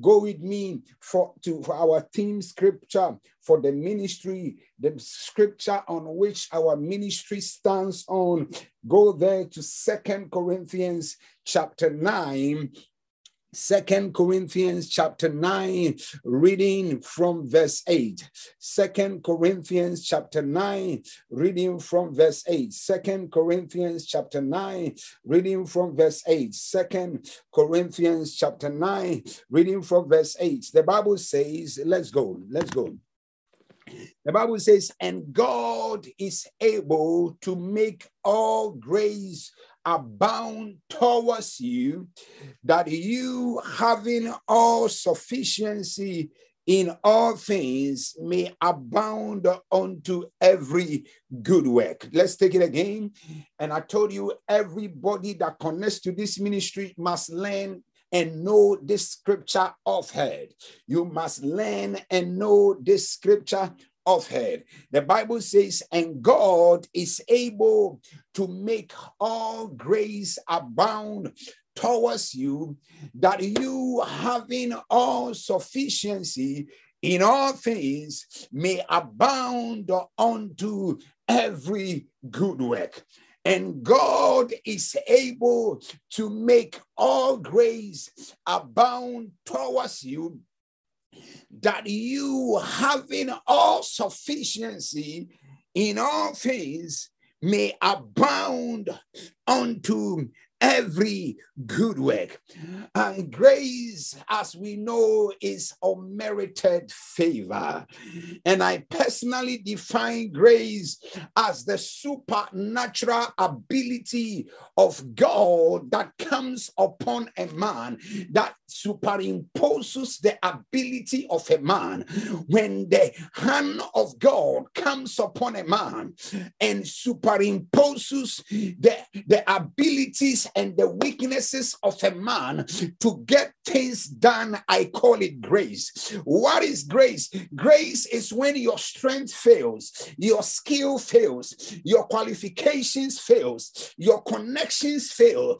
Go with me for to for our theme scripture for the ministry, the scripture on which our ministry stands on. Go there to Second Corinthians chapter 9 Second Corinthians chapter 9, reading from verse 8. Second Corinthians chapter 9, reading from verse 8. Second Corinthians chapter 9, reading from verse 8. Second Corinthians chapter 9, reading from verse 8. The Bible says, let's go, let's go. The Bible says, and God is able to make all grace abound towards you, that you, having all sufficiency in all things, may abound unto every good work. Let's take it again. And I told you, everybody that connects to this ministry must learn and know this scripture of head. You must learn and know this scripture of head. The Bible says, and God is able to make all grace abound towards you, that you having all sufficiency in all things may abound unto every good work. And God is able to make all grace abound towards you that you having all sufficiency in all things may abound unto every good work. And grace, as we know, is unmerited favor. And I personally define grace as the supernatural ability of God that comes upon a man that superimposes the ability of a man. When the hand of God comes upon a man and superimposes the, the abilities and the weaknesses of a man to get things done, I call it grace. What is grace? Grace is when your strength fails, your skill fails, your qualifications fails, your connections fail,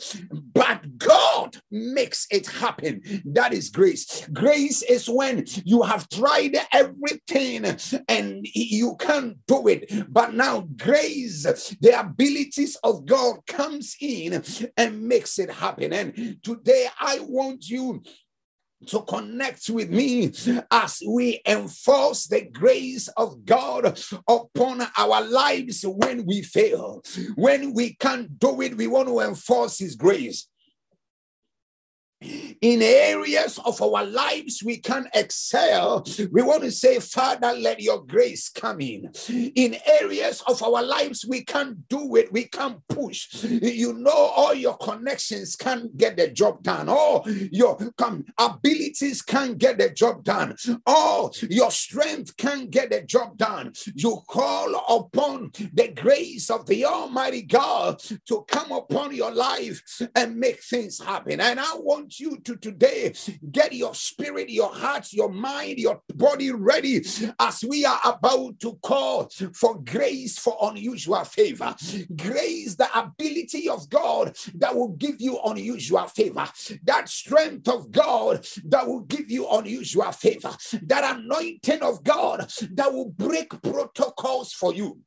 but God makes it happen. That is grace. Grace is when you have tried everything and you can't do it, but now grace, the abilities of God comes in and makes it happen. And today I want you to connect with me as we enforce the grace of God upon our lives when we fail. When we can't do it, we want to enforce His grace in areas of our lives we can excel, we want to say, Father, let your grace come in. In areas of our lives we can't do it, we can't push. You know, all your connections can't get the job done, all your abilities can't get the job done, all your strength can't get the job done. You call upon the grace of the Almighty God to come upon your life and make things happen. And I want want you to today get your spirit, your heart, your mind, your body ready as we are about to call for grace for unusual favor. Grace, the ability of God that will give you unusual favor, that strength of God that will give you unusual favor, that anointing of God that will break protocols for you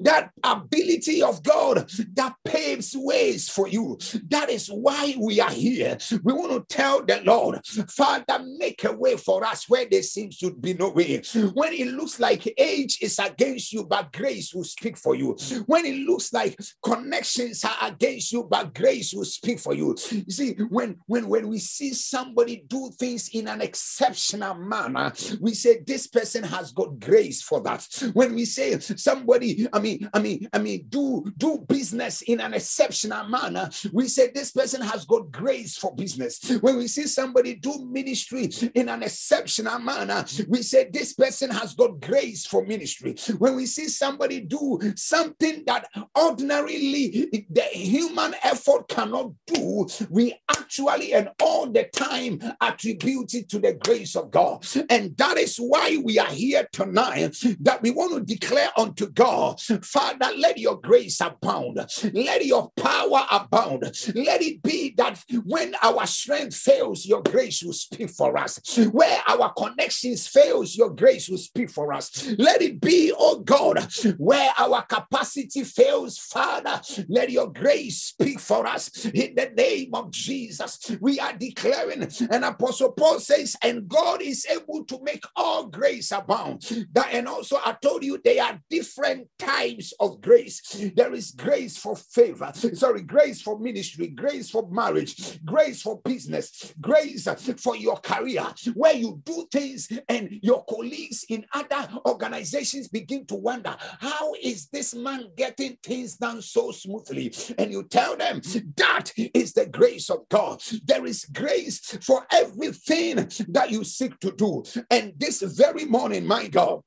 that ability of God that paves ways for you. That is why we are here. We want to tell the Lord, Father, make a way for us where there seems to be no way. When it looks like age is against you, but grace will speak for you. When it looks like connections are against you, but grace will speak for you. You see, when when when we see somebody do things in an exceptional manner, we say this person has got grace for that. When we say somebody somebody, I mean, I mean, I mean, do do business in an exceptional manner, we say this person has got grace for business. When we see somebody do ministry in an exceptional manner, we say this person has got grace for ministry. When we see somebody do something that ordinarily the human effort cannot do, we actually and all the time attribute it to the grace of God. And that is why we are here tonight, that we want to declare unto God Father, let your grace abound. Let your power abound. Let it be that when our strength fails, your grace will speak for us. Where our connections fails, your grace will speak for us. Let it be, oh God, where our capacity fails, Father, let your grace speak for us in the name of Jesus. We are declaring, and Apostle Paul says, and God is able to make all grace abound. That and also I told you they are different types of grace. There is grace for favor, sorry, grace for ministry, grace for marriage, grace for business, grace for your career, where you do things and your colleagues in other organizations begin to wonder how is this man getting things done so smoothly? And you tell them that is the grace of God. There is grace for everything that you seek to do. And this very morning, my God,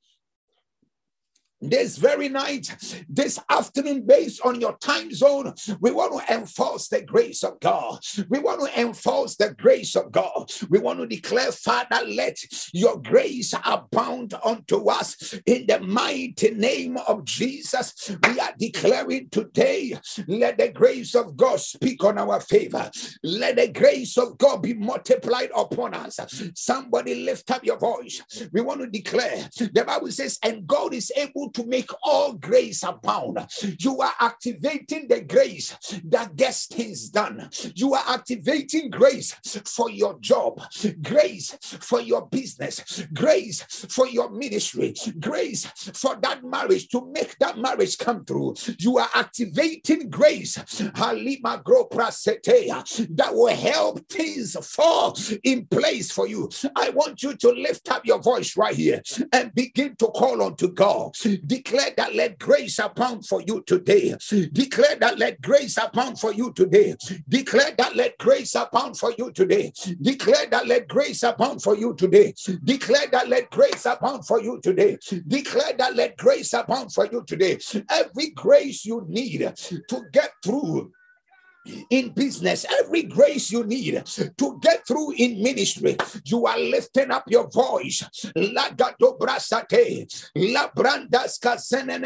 this very night, this afternoon, based on your time zone, we want to enforce the grace of God. We want to enforce the grace of God. We want to declare, Father, let your grace abound unto us in the mighty name of Jesus. We are declaring today, let the grace of God speak on our favor. Let the grace of God be multiplied upon us. Somebody lift up your voice. We want to declare, the Bible says, and God is able to make all grace abound. You are activating the grace that gets things done. You are activating grace for your job, grace for your business, grace for your ministry, grace for that marriage to make that marriage come through. You are activating grace that will help things fall in place for you. I want you to lift up your voice right here and begin to call on to God. Declare that let grace abound for you today. Declare that let grace abound for you today. Declare that let grace abound for you today. Declare that let grace abound for you today. Declare that let grace abound for you today. Declare that let grace abound for you today. Every grace you need to get through in business, every grace you need to get through in ministry, you are lifting up your voice. La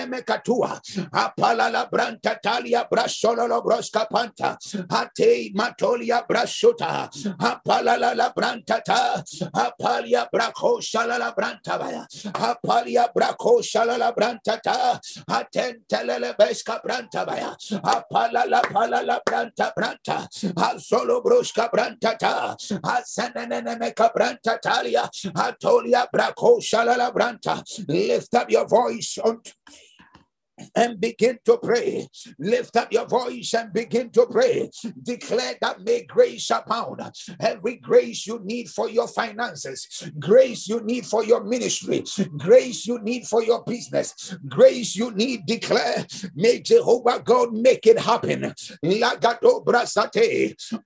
mekatua, apala la branta talia broska panta, ate matolia apala la la branta ta, apalia brako shala la branta baya, apalia brako shala la branta ta, beska branta baya, apala la pala la branta branta branta. Azolo broska branta ta. Asanene meka branta talia. Atolia brako shalala branta. Lift up your voice on and begin to pray. Lift up your voice and begin to pray. Declare that may grace abound. Every grace you need for your finances, grace you need for your ministry, grace you need for your business, grace you need, declare, may Jehovah God make it happen.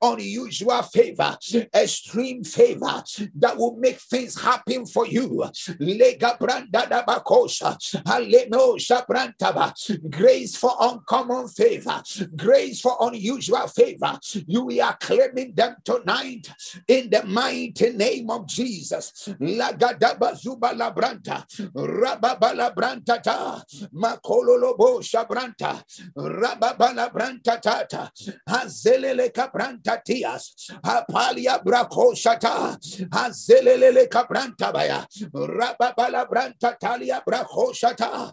Unusual favor, extreme favor that will make things happen for you. Lega branda da bakosha, aleno shabrantaba grace for uncommon favor, grace for unusual favor. You are claiming them tonight in the mighty name of Jesus. Lagadaba zuba labranta, rababala branta ta, makololobo shabranta, rababala branta tata, hazelele kabranta tias, apalia brako shata, hazelele kabranta baya, rababala branta talia brako shata,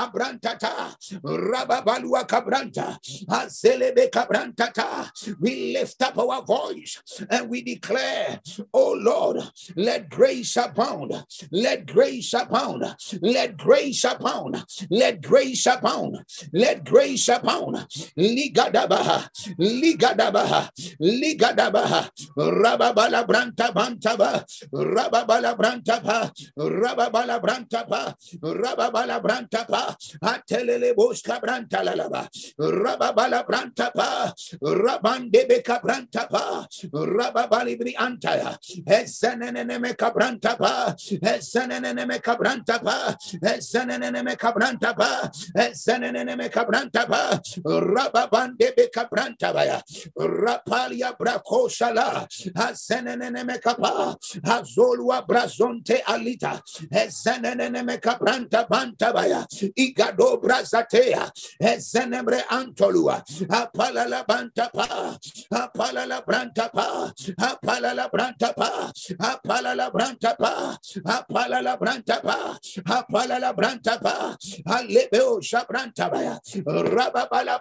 abrantata, rababalua cabranta, azelebe cabrantata. We lift up our voice and we declare, Oh Lord, let grace abound, let grace abound, let grace abound, let grace abound, let grace abound. Ligadabaha, ligadabaha, ligadabaha, rababala branta bantaba, rababala brantaba, rababala brantaba, rababala brantaba, atelele boska branta lalaba rababala branta pa rabande beka branta pa rababali bri antaya esenene me kabranta pa esenene me kabranta pa esenene me kabranta pa esenene me kabranta pa rababande beka branta ba rapalia brakoshala esenene me kapa azolua brazonte alita esenene me kabranta banta baya ezenembre antolua alebeo rababala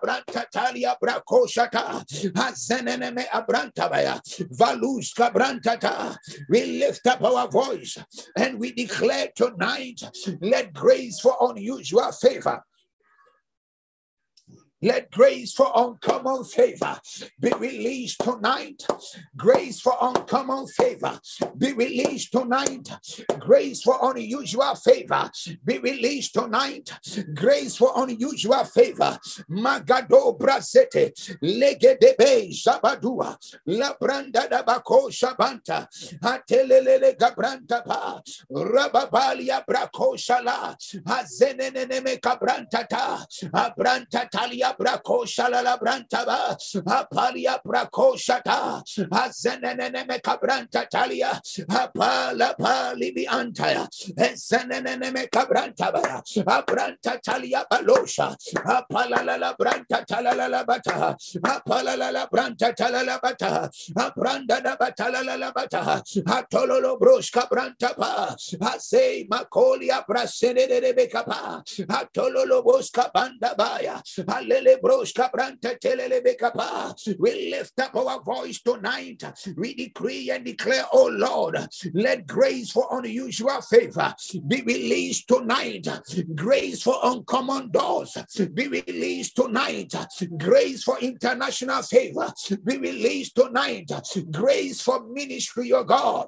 brakoshata azenene abranta ba valus kabranta ta we lift up our voice and we declare tonight let grace for unusual favor let grace for uncommon favor be released tonight. Grace for uncommon favor be released tonight. Grace for unusual favor be released tonight. Grace for unusual favor. Magado brasete legedebe zabadua la branda da bako shabanta atelele gabranta pa rababalia brako shala azenene me kabranta ta abranta talia brako shalala branta ba apalia brako shata azenene me kabranta talia apala pali bi antaya ezenene me kabranta ba abranta talia balosha apala la branta talala la bata apala la branta talala bata abranda da batala la bata atololo broshka branta pa ase makolia brasene de bekapa atololo boska banda baya ale we lift up our voice tonight. We decree and declare, oh Lord, let grace for unusual favor be released tonight. Grace for uncommon doors be released tonight. Grace for international favor be released tonight. Grace for ministry, your God.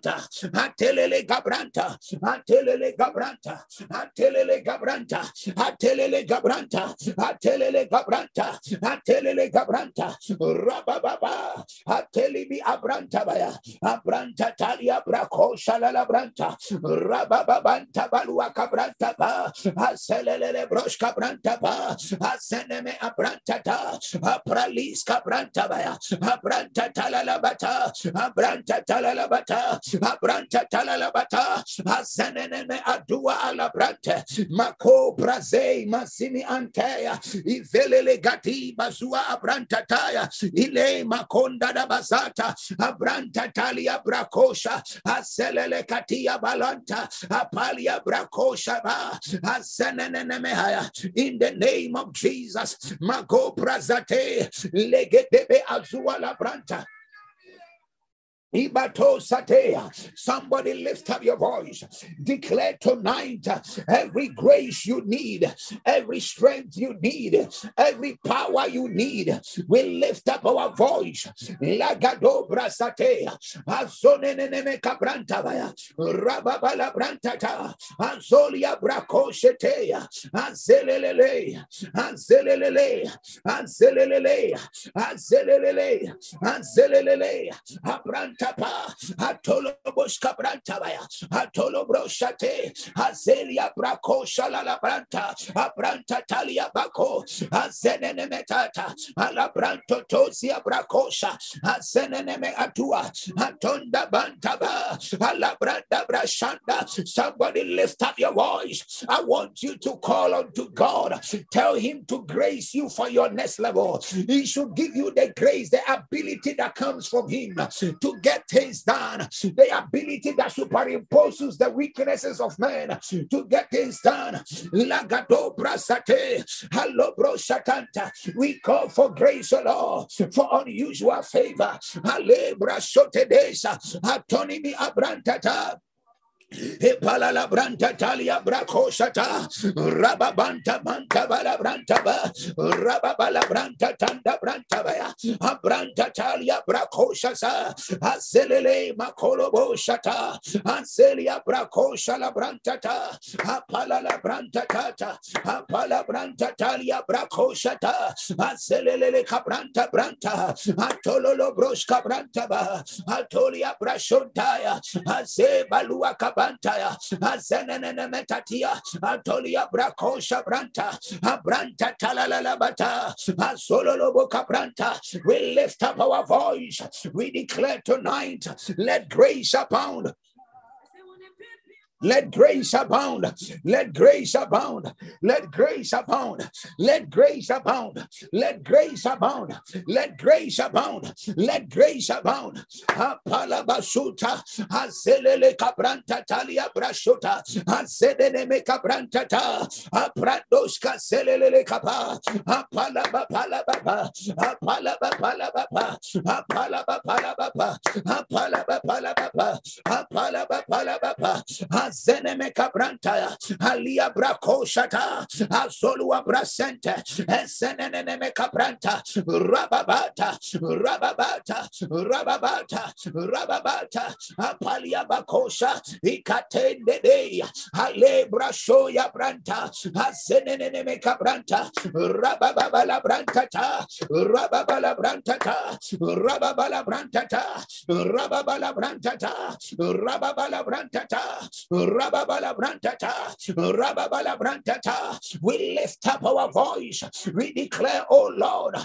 gabranta, atelele gabranta, atelele gabranta, atelele gabranta, atelele gabranta, atelele gabranta, atelele gabranta, rabababa, atelibi abranta baya, abranta talia brako shalala branta, rabababanta balua cabranta ba, aselele brosh cabranta ba, aseneme abranta ta, apralis cabranta baya, abranta talala bata, abranta talala bata, abranta talalabata azanene adua alabrante mako braze masini antea ivelele gati bazua abranta taya ile makonda da bazata abranta talia brakosha aselele katia balanta apalia brakosha ba azanene mehaya in the name of Jesus mago brazate legedebe azua labranta Somebody lift up your voice. Declare tonight uh, every grace you need, every strength you need, every power you need. We lift up our voice. Abranta tapa atolo boska branta baya atolo broshate azelia brako shalala branta abranta talia bako azenene metata ala branto tozia brakosha azenene me atua atonda banta ba ala brashanda. Somebody lift up your voice. I want you to call unto God. Tell him to grace you for your next level. He should give you the grace the ability that comes from him to get get things done, the ability that superimposes the weaknesses of men to get things done. We call for grace, O Lord, for unusual favor. Mi abrantata. Epalala branta talia brakoshata. Rababanta banta bala ba. Rababala branta tanda branta baya. Abranta talia brakoshasa. Azelele makolobo shata. Azelia brakosha la branta ta. Apala la branta tata. Apala branta talia brakoshata. Azelele kabranta branta. Atololo broshka branta ba. Atolia brashontaya. Aze balua kabanta brantaya azenene metatia antolia brakosha branta abranta branta. We lift up our voice. We declare tonight let grace abound let grace abound. Let grace abound. Let grace abound. Let grace abound. Let grace abound. Let grace abound. Let grace abound. Apalabasuta. Azelele cabranta talia brashuta. Azedene me cabranta ta. Aprandoska selele capa. Apalaba palababa. Apalaba palababa. Apalaba palababa. Apalaba palababa. Apalaba palababa zeneme cabranta alia bracoshata azolua brasente esenene cabranta rababata rababata rababata rababata apalia bakosha ikatende de ale brashoya branta azenene cabranta rababala branta ta rababala branta ta rababala branta ta rababala branta ta rababala branta ta Rababala Brantata, Rababala Brantata. We lift up our voice. We declare, oh Lord.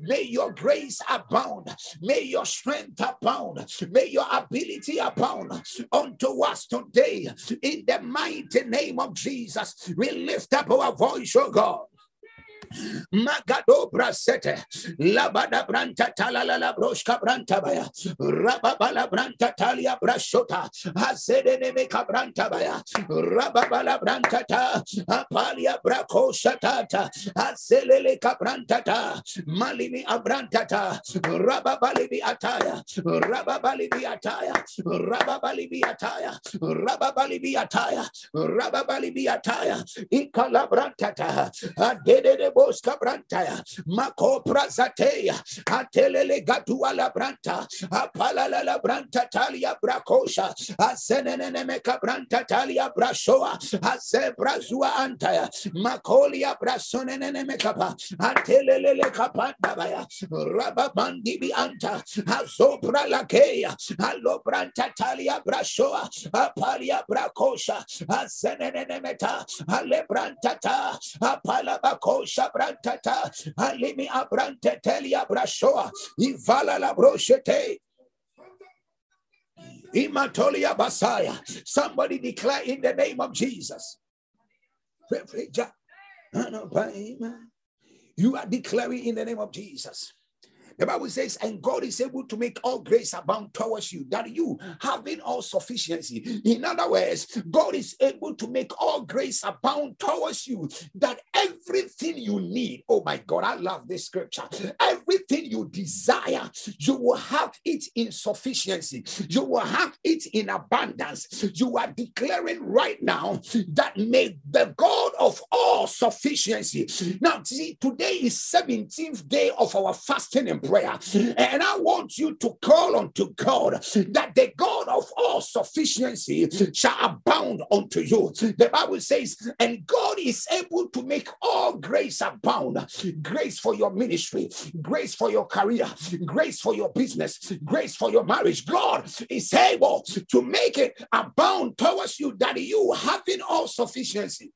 May your grace abound. May your strength abound. May your ability abound unto us today. In the mighty name of Jesus, we lift up our voice, oh God. Magado brasete. Labada branta talala la broshka branta baya. Rababala branta talia brashota. Azede neme kabranta baya. Rababala branta ta. Apalia brako shatata. Azelele kabranta ta. Malimi abranta ta. Rababali bi ataya. Rababali bi ataya. Rababali bi ataya. Rababali bi ataya. Rababali bi ataya. Ikala branta ta. Adede boska brantaya mako prazateya atelele gadua la branta apala branta talia brakosha asenene meka branta talia brashoa azebrazua antaya makolia brasonene mekapa atelele kapanda baya rababandi bi anta azobra la keya alo branta talia brashoa apalia brakosha asenene meta ale branta ta apala bakosha brantata, alimi abrante telia brashoa, ivala la brochete. Imatolia Basaya. Somebody declare in the name of Jesus. You are declaring in the name of Jesus. The Bible says, and God is able to make all grace abound towards you, that you having all sufficiency. In other words, God is able to make all grace abound towards you, that everything you need, oh my God, I love this scripture. Everything you desire, you will have it in sufficiency, you will have it in abundance. You are declaring right now that may the God of all sufficiency. Now, see, today is 17th day of our fasting and prayer. And I want you to call unto God that the God of all sufficiency shall abound unto you. The Bible says, and God is able to make all grace abound grace for your ministry, grace for your career, grace for your business, grace for your marriage. God is able to make it abound towards you that you having all sufficiency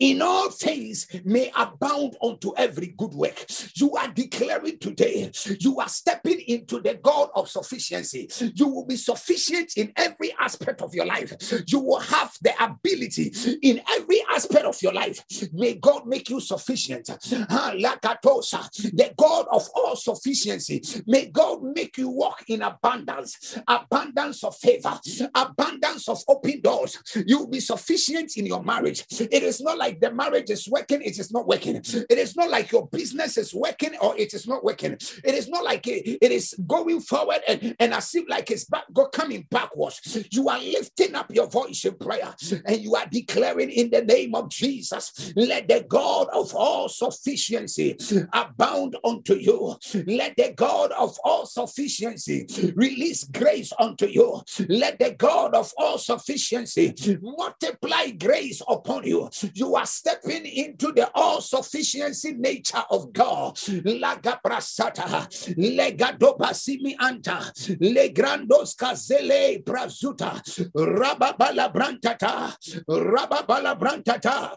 in all things may abound unto every good work. You are declaring today, you are stepping into the God of sufficiency. You will be sufficient in every aspect of your life. You will have the ability in every aspect of your life. May God make you sufficient. The God of all sufficiency. May God make you walk in abundance, abundance of favor, abundance of open doors. You will be sufficient in your marriage. It is is not like the marriage is working, it is not working. It is not like your business is working or it is not working. It is not like it, it is going forward and, and as if like it's back, go coming backwards. You are lifting up your voice in prayer and you are declaring in the name of Jesus, let the God of all sufficiency abound unto you. Let the God of all sufficiency release grace unto you. Let the God of all sufficiency multiply grace upon you. You are stepping into the all sufficiency nature of God. Laga prasata, legadobasimi anta, legrandos kazele prazuta, rababala brantata, rababala brantata.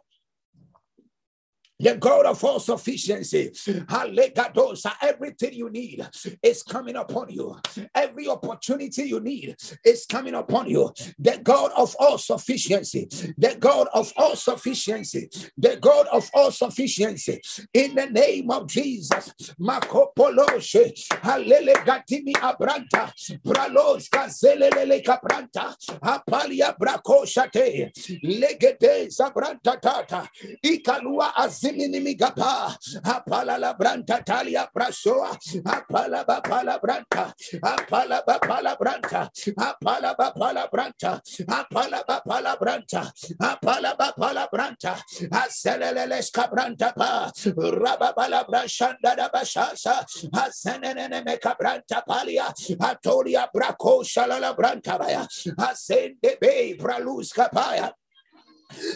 The God of all sufficiency. Everything you need is coming upon you. Every opportunity you need is coming upon you. The God of all sufficiency. The God of all sufficiency. The God of all sufficiency. In the name of Jesus. Makopoloshe. Abranta. Apalia zabranta tata. Ziminimigapa, Apala la Branta Talia Prasoa, Apala Bapala Branta, Apala Bapala Branta, Apala Bapala Branta, Apala Bapala Branta, Apala Bapala Branta, Aseleleles Cabranta Pa, Rababala Brashanda Bashasa, Asenene Mecabranta Palia, Atolia Braco Shalala Branta Baya, Asende Bay Pralus Capaya.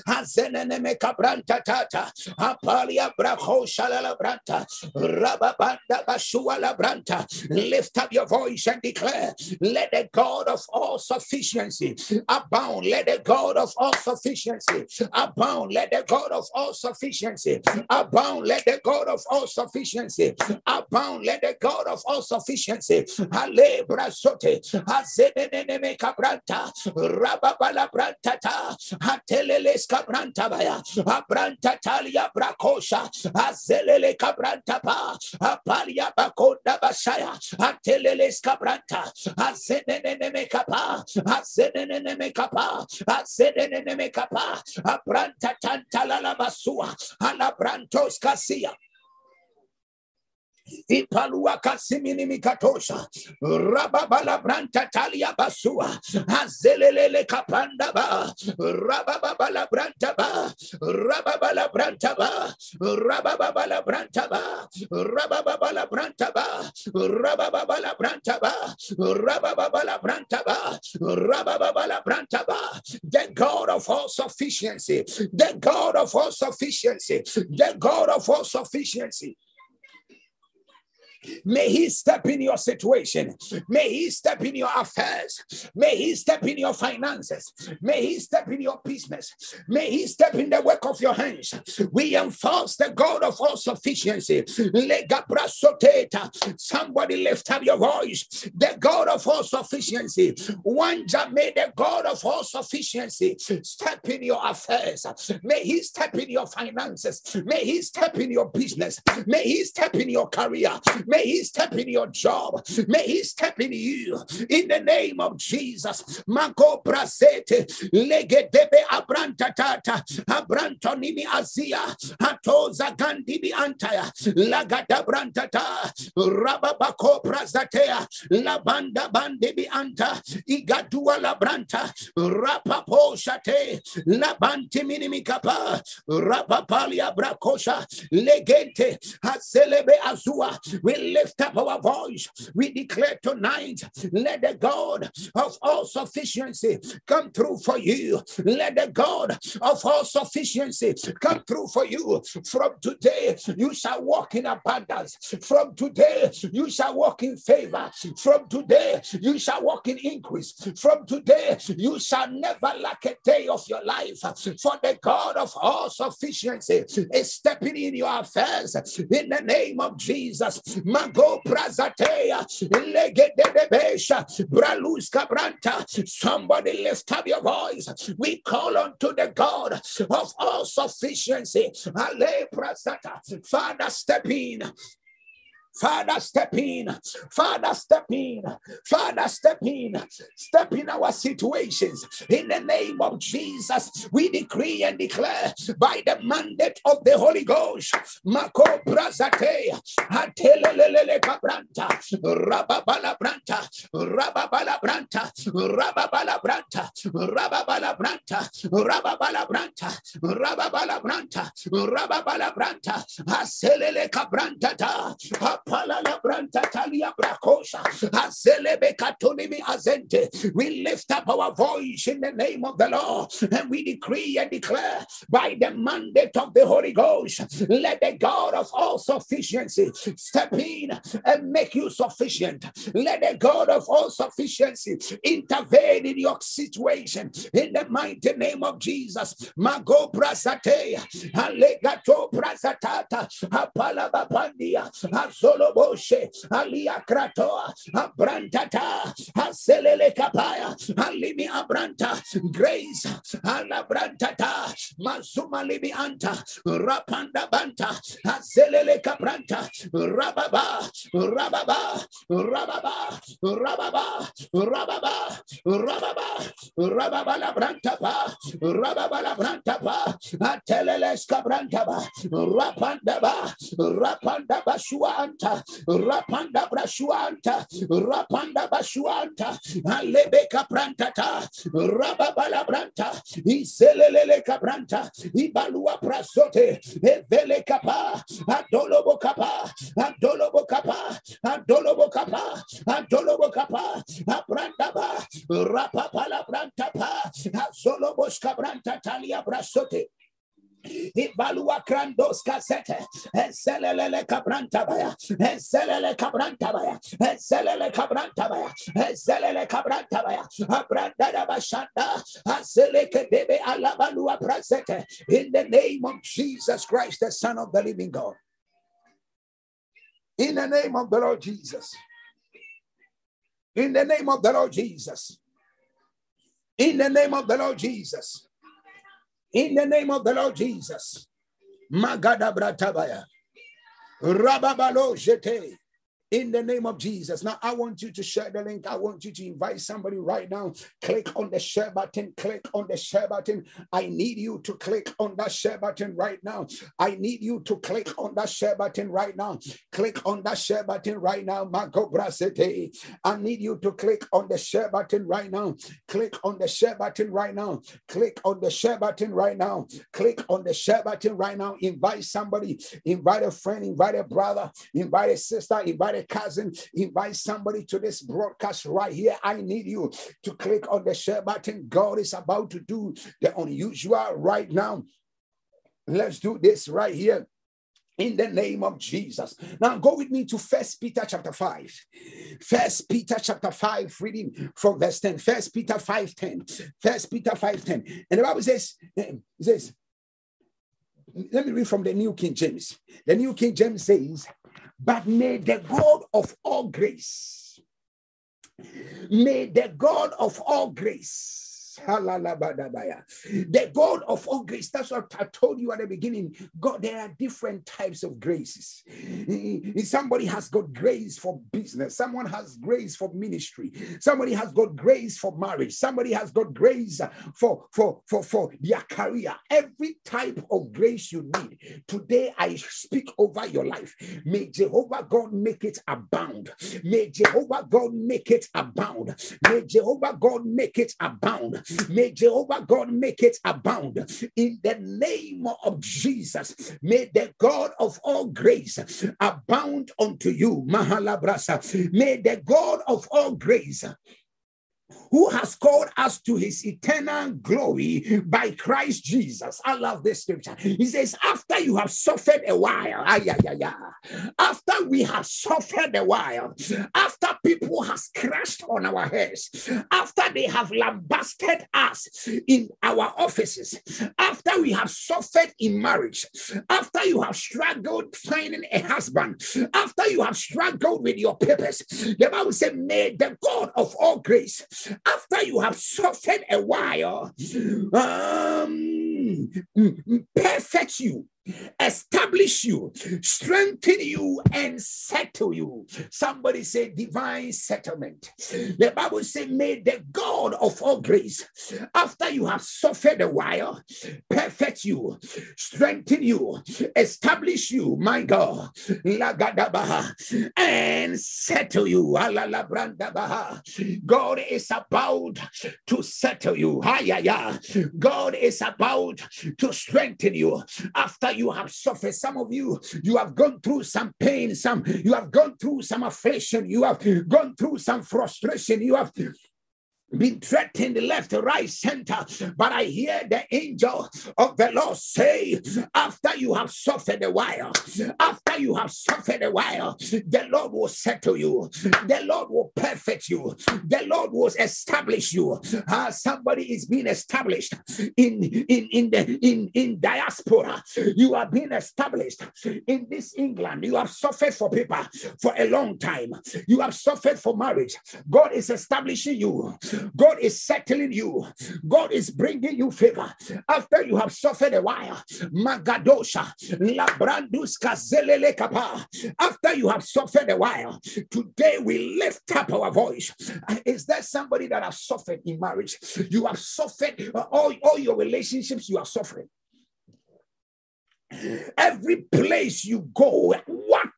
Azenene kabranta tata. Apalia braho shalala branta. Rababanda bashua la branta. Lift up your voice and declare, let the God of all sufficiency abound. Let the God of all sufficiency abound. Let the God of all sufficiency abound. Let the God of all sufficiency abound. Let the God of all sufficiency. Ale brasote. Azenene kabranta. Rababala branta ta. Atele Azeles Cabranta Baya, Abranta Talia Bracosha, Azelele Cabranta Pa, Apalia Baconda Basaya, Ateleles Cabranta, Azenene Capa, Azenene Capa, Azenene Capa, Abranta Tantala Basua, Alabrantos Casia. Rababala branta talia basua. Azelelele kapanda ba. Rababala branta ba. Rababala branta ba. Rababala branta ba. Rababala branta ba. Rababala branta ba. Rababala branta ba. Rababala branta ba. The God of all sufficiency. The God of all sufficiency. The God of all sufficiency. May He step in your situation. May He step in your affairs. May He step in your finances. May He step in your business. May He step in the work of your hands. We enforce the God of all sufficiency. Somebody lift up your voice. The God of all sufficiency. One job made the God of all sufficiency step in your affairs. May He step in your finances. May He step in your business. May He step in your career. May He step in your job. May He step in you in the name of Jesus. Mako prasete legedebe abranta tata abrantonimi azia atoza gandibi antaya lagada brantata rababako prazatea labanda bandibi anta igadua labranta rapapo shate labanti minimikapa rapapalia brakosha legente haselebe azua we lift up our voice. We declare tonight, let the God of all sufficiency come through for you. Let the God of all sufficiency come through for you. From today, you shall walk in abundance. From today, you shall walk in favor. From today, you shall walk in increase. From today, you shall never lack a day of your life. For the God of all sufficiency is stepping in your affairs in the name of Jesus. Mago Prazatea, Legedebesha, Braluska Branta. Somebody lift up your voice. We call unto the God of all sufficiency. Ale Prazata. Father, step in. Father, step in. Father, step in. Father, step in. Step in our situations. In the name of Jesus, we decree and declare by the mandate of the Holy Ghost. Mako brazate. Atelelele kabranta. Rababala branta. Rababala branta. Rababala branta. Rababala branta. Rababala branta. Rababala branta. Rababala branta. Aselele kabranta ta. We lift up our voice in the name of the Lord and we decree and declare by the mandate of the Holy Ghost, let the God of all sufficiency step in and make you sufficient. Let the God of all sufficiency intervene in your situation in the mighty name of Jesus. Mago prasate, alegato prasatata, apalabapandia, azoloboshe, alia kratoa, abrantata, aselele kapaya, alimi abranta, grace, alabrantata, mazuma libi anta, rapanda banta, aselele kabranta, rababa, rababa, rababa, rababa, rababa, rababa, rababa la branta pa, rababa la branta pa, atelele skabranta ba, rapanda ba, rapanda rapanda brashuanta, rapanda bashuanta, alebe kaprantata, rababa la branta, iselele kabranta, ibalua prasote, evele kapa, adolobo kapa, adolobo kapa, adolobo kapa, adolobo kapa, abrandaba, rapapala brantapa, azolobos kabranta talia brasote. Ibalua krandos kasete. Eselele kabranta baya. Eselele kabranta baya. Eselele kabranta baya. Eselele kabranta baya. Abranda da bashanda. Asele kedebe alabalua prasete. In the name of Jesus Christ, the Son of the living God. In the name of the Lord Jesus. In the name of the Lord Jesus. In the name of the Lord Jesus. In the name of the Lord Jesus. Magada bratabaya. Rababalo jete in the name of Jesus. Now, I want you to share the link. I want you to invite somebody right now. Click on the share button. Click on the share button. I need you to click on that share button right now. I need you to click on that share button right now. Click on that share button right now. I need you to click on the share button right now. Click on the share button right now. Click on the share button right now. Click on the share button right now. Invite somebody. Invite a friend. Invite a brother. Invite a sister. Invite a cousin, invite somebody to this broadcast right here. I need you to click on the share button. God is about to do the unusual right now. Let's do this right here in the name of Jesus. Now go with me to First Peter chapter 5. First Peter chapter 5, reading from verse 10. First Peter 5 10. First Peter 5 10. And the Bible says, eh, says, let me read from the New King James. The New King James says, but may the God of all grace, may the God of all grace, the God of all grace. That's what I told you at the beginning. God, there are different types of graces. Somebody has got grace for business. Someone has grace for ministry. Somebody has got grace for marriage. Somebody has got grace for for for for their career. Every type of grace you need. Today I speak over your life. May Jehovah God make it abound. May Jehovah God make it abound. May Jehovah God make it abound. May Jehovah God make it abound in the name of Jesus. May the God of all grace abound unto you. Mahalabrasa. May the God of all grace who has called us to his eternal glory by Christ Jesus. I love this scripture. He says, After you have suffered a while, yeah, yeah, yeah. after we have suffered a while, after people has crashed on our heads, after they have lambasted us in our offices, after we have suffered in marriage, after you have struggled finding a husband, after you have struggled with your purpose, the Bible said, May the God of all grace after you have suffered a while, um, perfect you establish you, strengthen you, and settle you. Somebody say divine settlement. The Bible says, May the God of all grace, after you have suffered a while, perfect you, strengthen you, establish you, my God, and settle you. God is about to settle you. God is about to strengthen you after you have suffered. Some of you, you have gone through some pain, some you have gone through some affliction, you have gone through some frustration, you have been threatened left, right, center. But I hear the angel of the Lord say, after you have suffered a while, after you have suffered a while, the Lord will settle you, the Lord will perfect you, the Lord will establish you. Uh, somebody is being established in in in the in in diaspora. You are being established in this England. You have suffered for people for a long time. You have suffered for marriage. God is establishing you. God is settling you. God is bringing you favor after you have suffered a while. Magadosha, Labranduska Zelele Kapa. After you have suffered a while, today we lift up our voice. Is there somebody that has suffered in marriage? You have suffered uh, all, all your relationships, you are suffering. Every place you go,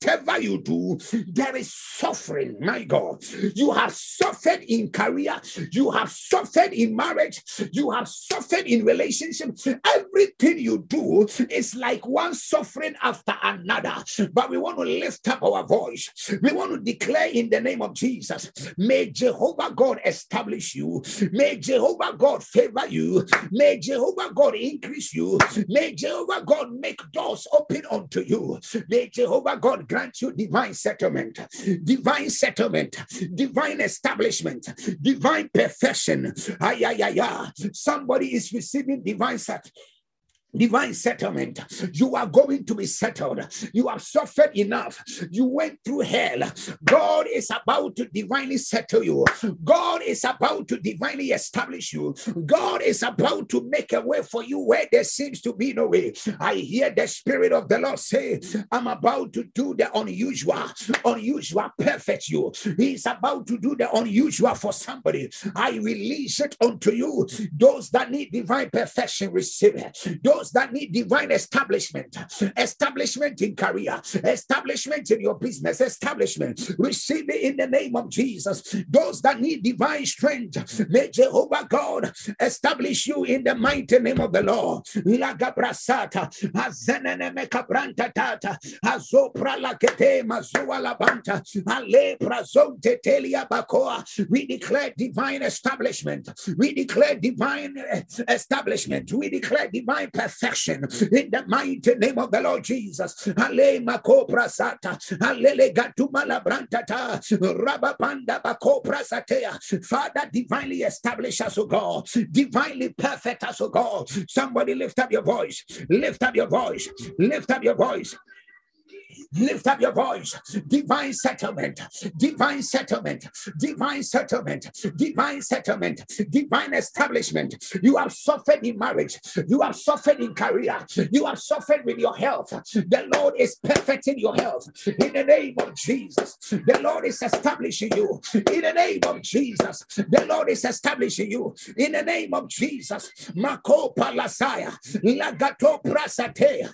whatever you do, there is suffering. My God, you have suffered in career, you have suffered in marriage, you have suffered in relationship. Everything you do is like one suffering after another. But we want to lift up our voice. We want to declare in the name of Jesus. May Jehovah God establish you. May Jehovah God favor you. May Jehovah God increase you. May Jehovah God make doors open unto you. May Jehovah God grant you divine settlement, divine settlement, divine establishment, divine perfection. Ay, ay, ay, ay. Somebody is receiving divine settlement divine settlement. You are going to be settled. You have suffered enough. You went through hell. God is about to divinely settle you. God is about to divinely establish you. God is about to make a way for you where there seems to be no way. I hear the Spirit of the Lord say, I'm about to do the unusual, unusual, perfect you. He's about to do the unusual for somebody. I release it unto you. Those that need divine perfection, receive it. Those those that need divine establishment, establishment in career, establishment in your business, establishment, receive it in the name of Jesus. Those that need divine strength, may Jehovah God establish you in the mighty name of the Lord. We declare divine establishment. We declare divine eh, establishment. We declare divine perfection perfection in the mighty name of the Lord Jesus. Ale makopra sata, alele rabapanda bakopra. Father, divinely establish us, O God, divinely perfect us, O God. Somebody lift up your voice, lift up your voice, lift up your voice. Lift up your voice. Divine settlement, divine settlement, divine settlement, divine settlement, divine establishment. You have suffered in marriage, you have suffered in career, you have suffered with your health. The Lord is perfecting your health in the name of Jesus. The Lord is establishing you in the name of Jesus. The Lord is establishing you in the name of Jesus. Mako palasaya, lagato prasatea.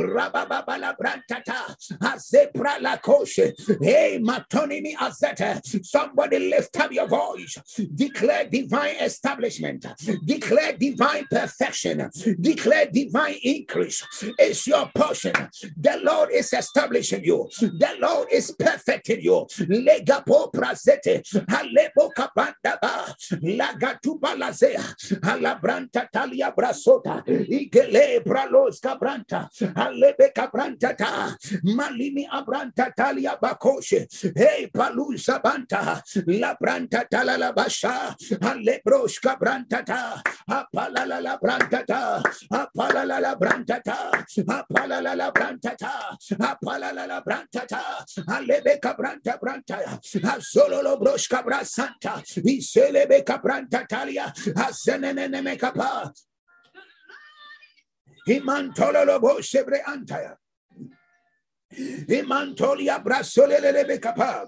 Rababala Brantata, Azepra La Koshe, Hey Matonini Azeta. Somebody lift up your voice, declare divine establishment, declare divine perfection, declare divine increase. It's your portion. The Lord is establishing you, the Lord is perfecting you. Legapo Prazete, Alebo Kapandaba, Lagatuba Lazea, Alabranta Talia Brasota, Igele Bralos Cabranta, Alebe Cabrantata, Malini Abranta Talia Bakoshe, Hey Palusa Banta, La Branta Talala Basha, Alebros Cabrantata, Apalala la Brantata, Apalala la Brantata, Apalala la Brantata, Apalala la Brantata, Alebe Cabranta Branta, Azolo Bros Cabra Santa, Iselebe Cabranta Talia, Azenene Mekapa, Imantololobo shebre antaya. Imantolia brasolele bekapa.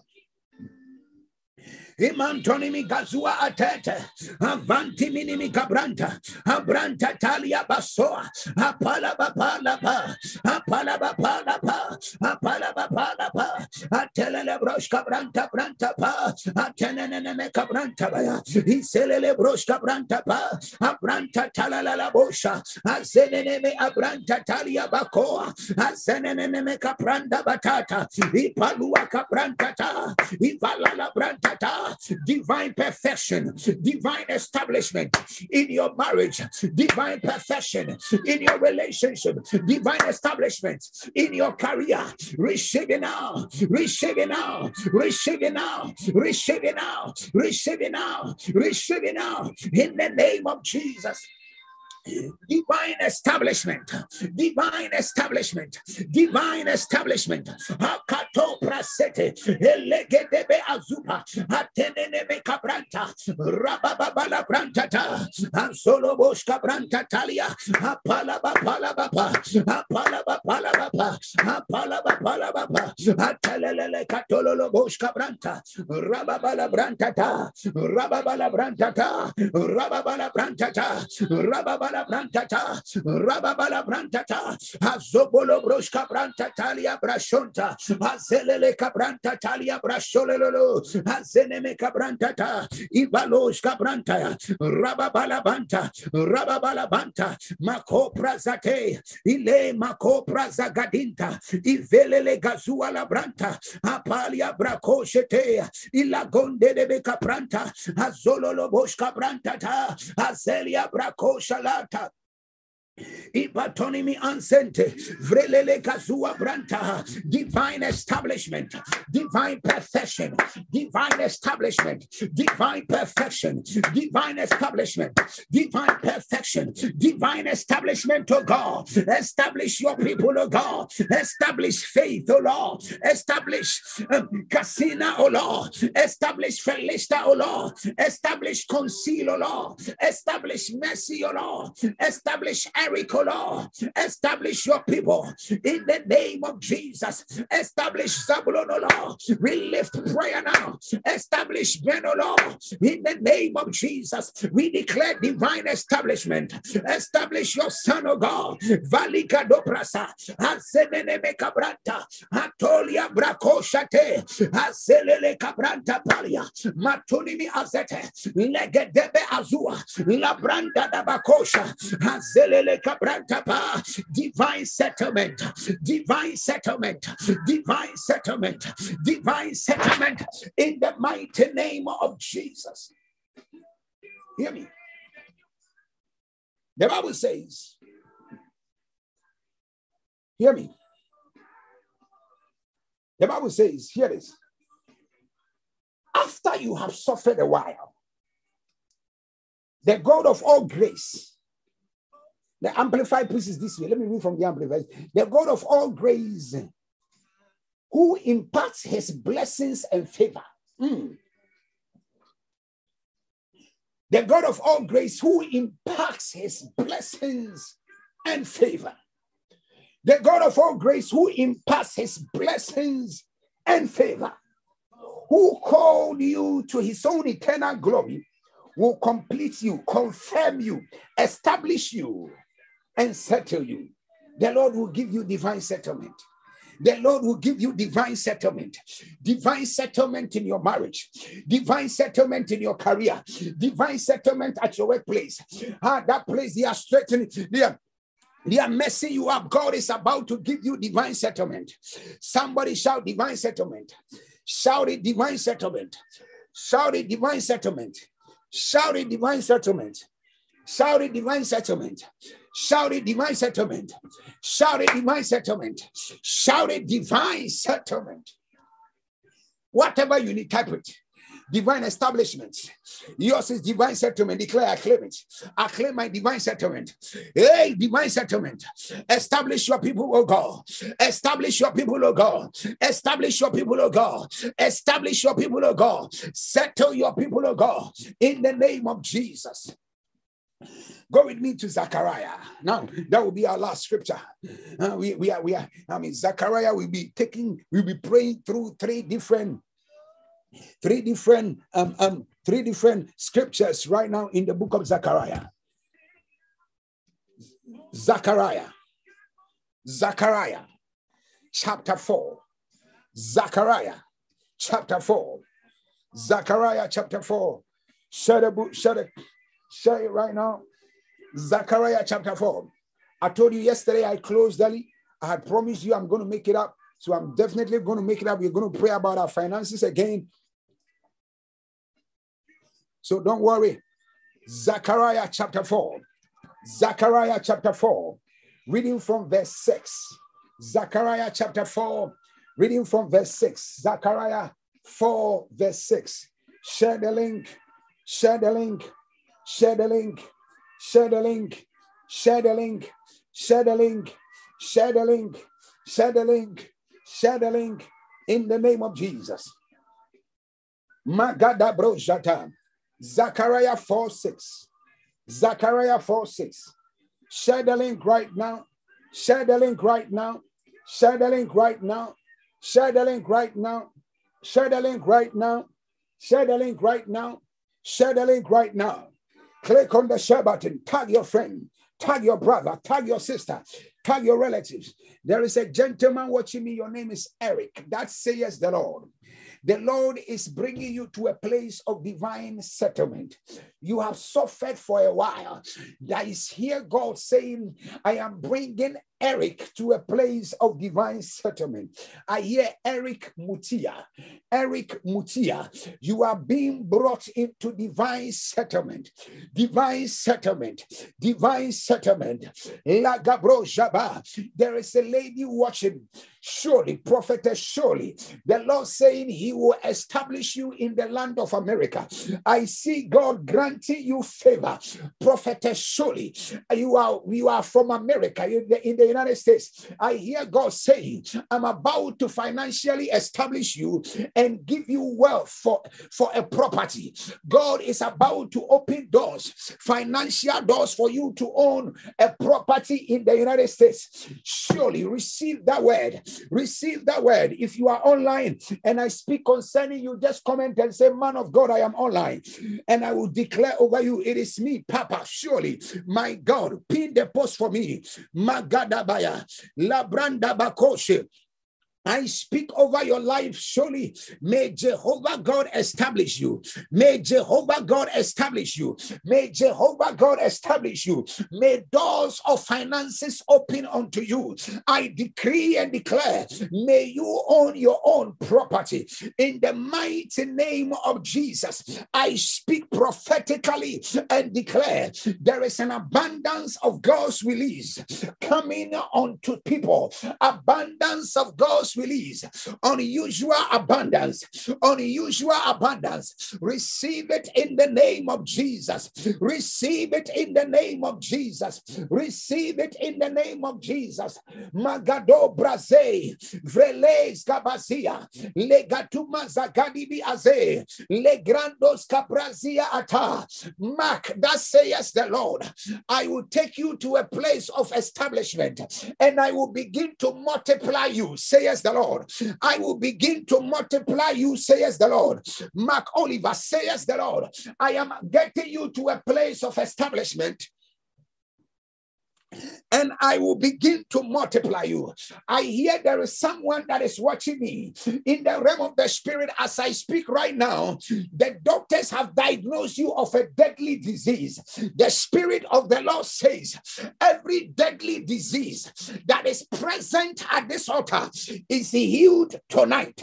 Imantoni gazua atete. Avanti minimi cabranta. Abranta talia basoa. Apala bapala pa. Apala bapala pa. Apala bapala pa. Atelele broshka branta branta pa. Atenene me cabranta baya. Iselele broshka branta pa. Abranta talala bosha. Azenene me abranta talia bakoa. Azenene me capranda batata. Ipalua cabranta ta. Ivalala branta ta divine perfection, divine establishment in your marriage, divine perfection in your relationship, divine establishment in your career. Receive now, receive it now, receive it now, receive it now, receive it now, receive it now. In the name of Jesus divine establishment, divine establishment, divine establishment. Akato prasete, elegedebe azupa, atenenebe kabranta, rabababala brantata, ansolo boshka branta talia, apala bapala bapa, apala bapala bapa, apala bapala bapa, atelele katololo boshka branta, rababala brantata, rababala brantata, rababala brantata, rababala Rabala Brantata, Rababala Brantata, Azobolo Broshka Brantatalia Brashonta, Azelele Cabranta Talia Brasholelo, Azeneme Cabrantata, Ivaloshka Branta, Rababala Banta, Rababala Banta, Mako Prazate, Ile Mako Prazagadinta, Ivelele Gazua la Branta, Apalia Bracoshete, Ilagonde de Becapranta, Azololo Boshka Brantata, Azelia Bracoshala Sata. Ipatonimi ansente, vrelele kazua branta, divine establishment, divine perfection, divine establishment, divine perfection, divine establishment, divine perfection, divine establishment, oh God. Establish your people, oh God. Establish faith, oh Lord. Establish um, Casina, oh Lord. Establish Felista, oh Lord. Establish Conceal, oh Lord. Establish Mercy, oh Lord. Establish Oh Lord. Establish your people in the name of Jesus. Establish Zabulon, Lord. We lift prayer now. Establish oh Lord. In the name of Jesus, we declare divine establishment. Establish your son, oh God. Valika doprasa. Asenene mekabranta. Atolia brakoshate. Aselele kabranta palia. Matunimi azete. Legedebe azua. Labranda dabakosha. Azelele divine settlement, divine settlement, divine settlement, divine settlement in the mighty name of Jesus. Hear me. The Bible says, hear me. The Bible says, hear this. After you have suffered a while, the God of all grace the Amplified puts it this way. Let me read from the Amplified. The God of all grace, who imparts his blessings and favor. Mm. The God of all grace, who imparts his blessings and favor. The God of all grace, who imparts his blessings and favor, who called you to his own eternal glory, will complete you, confirm you, establish you and settle you. The Lord will give you divine settlement. The Lord will give you divine settlement, divine settlement in your marriage, divine settlement in your career, divine settlement at your workplace. Ah, that place they are straightening, they are they are messing you up. God is about to give you divine settlement. Somebody shout divine settlement. Shout it divine settlement. Shout it divine settlement. Shout it divine settlement. Shout it divine settlement. Shout it divine settlement. Shout it divine settlement. Shout it divine settlement. Shout it, divine settlement. Whatever you need, type it. Divine establishments. Yours is divine settlement. Declare, I claim it. I claim my divine settlement. Hey, divine settlement. Establish your people, oh God. Establish your people, oh God. Establish your people, oh God. Establish your people, oh God. Settle your people, oh God. In the name of Jesus. Go with me to Zechariah. Now, that will be our last scripture. Uh, we, we are, we are, I mean, Zechariah will be taking, we'll be praying through three different, three different, um, um, three different scriptures right now in the book of Zechariah. Zechariah. Zechariah chapter 4. Zechariah chapter 4. Zechariah chapter 4. Share the book, share it, share it right now. Zechariah chapter 4. I told you yesterday I closed early. I had promised you I'm going to make it up. So I'm definitely going to make it up. We're going to pray about our finances again. So don't worry. Zechariah chapter 4. Zechariah chapter 4. Reading from verse 6. Zechariah chapter 4. Reading from verse 6. Zechariah 4, verse 6. Share the link. Share the link. Share the link. Share the link. Share the link. Share the link. Share the link. Share the link. Share the link in the name of Jesus. Magada bro jata. Zechariah 4 6. Zechariah 4 6. Share the link right now. Share the link right now. Share the link right now. Share the link right now. Share the link right now. Share the link right now. Share the link right now. Click on the share button. Tag your friend. Tag your brother. Tag your sister. Tag your relatives. There is a gentleman watching me. Your name is Eric. That says the Lord. The Lord is bringing you to a place of divine settlement. You have suffered for a while. That is here God saying, I am bringing Eric to a place of divine settlement. I hear Eric Mutia. Eric Mutia, you are being brought into divine settlement. Divine settlement. Divine settlement. La Gabro Jaba. There is a lady watching. Surely, prophetess, surely. The Lord saying he will establish you in the land of America. I see God granting you favor. Prophetess, surely. You are you are from America in the, in the United States, I hear God saying, I'm about to financially establish you and give you wealth for, for a property. God is about to open doors, financial doors for you to own a property in the United States. Surely receive that word. Receive that word. If you are online and I speak concerning you, just comment and say, Man of God, I am online. And I will declare over you, it is me, Papa. Surely, my God, pin the post for me. Magadabaya. Labranda Bakoshe. I speak over your life. Surely, may Jehovah God establish you. May Jehovah God establish you. May Jehovah God establish you. May doors of finances open unto you. I decree and declare, may you own your own property in the mighty name of Jesus. I speak prophetically and declare there is an abundance of God's release coming unto people. Abundance of God's release, unusual abundance, unusual abundance. Receive it in the name of Jesus. Receive it in the name of Jesus. Receive it in the name of Jesus. Magado Braze, Vreles Cabazia, Legatuma Zagadibi Aze, Legrandos Cabrazia Ata. Mark, that says the Lord, I will take you to a place of establishment and I will begin to multiply you, says the Lord. I will begin to multiply you, says the Lord. Mark Oliver says the Lord. I am getting you to a place of establishment and I will begin to multiply you. I hear there is someone that is watching me in the realm of the spirit as I speak right now. The doctors have diagnosed you of a deadly disease. The spirit of the Lord says every deadly disease that is present at this altar is healed tonight.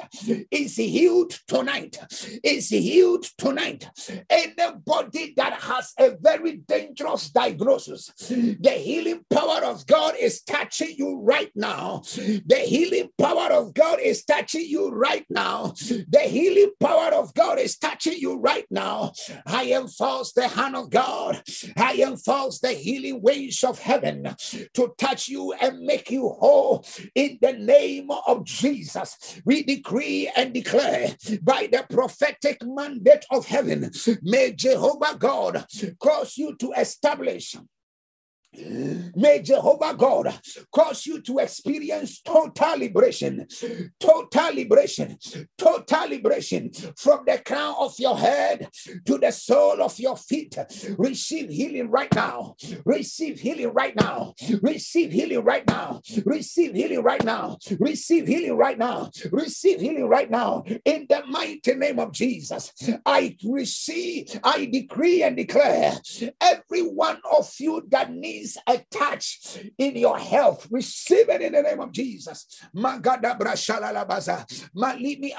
Is healed tonight. Is healed tonight. Anybody that has a very dangerous diagnosis, the healing power power of God is touching you right now. The healing power of God is touching you right now. The healing power of God is touching you right now. I enforce the hand of God. I enforce the healing ways of heaven to touch you and make you whole in the name of Jesus. We decree and declare by the prophetic mandate of heaven, may Jehovah God cause you to establish May Jehovah God cause you to experience total liberation, total liberation, total liberation from the crown of your head to the sole of your feet. Receive healing right now. Receive healing right now. Receive healing right now. Receive healing right now. Receive healing right now. Receive healing right now. In the mighty name of Jesus, I receive, I decree and declare every one of you that needs touch in your health. Receive it in the name of Jesus. Malimi.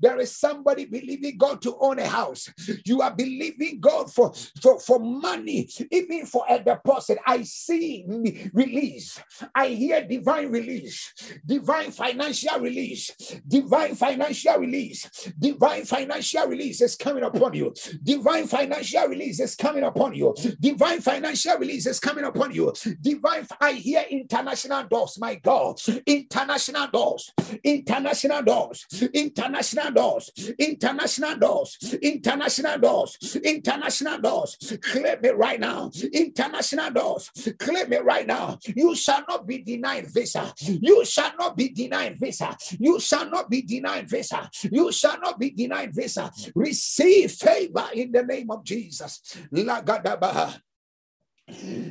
There is somebody believing God to own a house. You are believing God for, for, for money, even for a deposit. I see release. I hear divine release, divine financial release, divine financial release, divine financial release is coming upon you. Divine financial release is coming coming upon you. Divine financial release is coming upon you. Divine, I hear international doors, my God. International doors, international doors, international doors, international doors, international doors, international doors. Claim me right now. International doors. Claim me right now. You shall not be denied visa. You shall not be denied visa. You shall not be denied visa. You shall not be denied visa. Receive favor in the name of Jesus. Lagadabaha.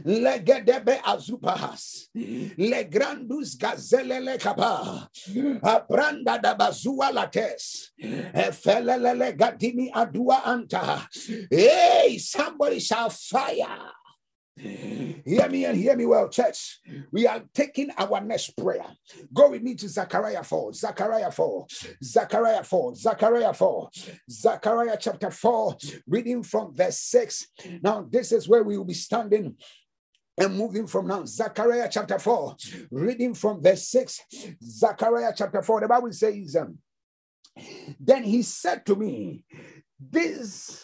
Legedebe azupahas. Legrandus gazelele kapa. Apranda da bazua lates. Efelele gadimi adua anta. Hey, somebody shall fire. Hear me and hear me well, church. We are taking our next prayer. Go with me to Zechariah 4, Zechariah 4, Zechariah 4, Zechariah 4, Zechariah chapter 4, reading from verse 6. Now, this is where we will be standing and moving from now, Zechariah chapter 4, reading from verse 6. Zechariah chapter 4, the Bible says, um, Then he said to me, This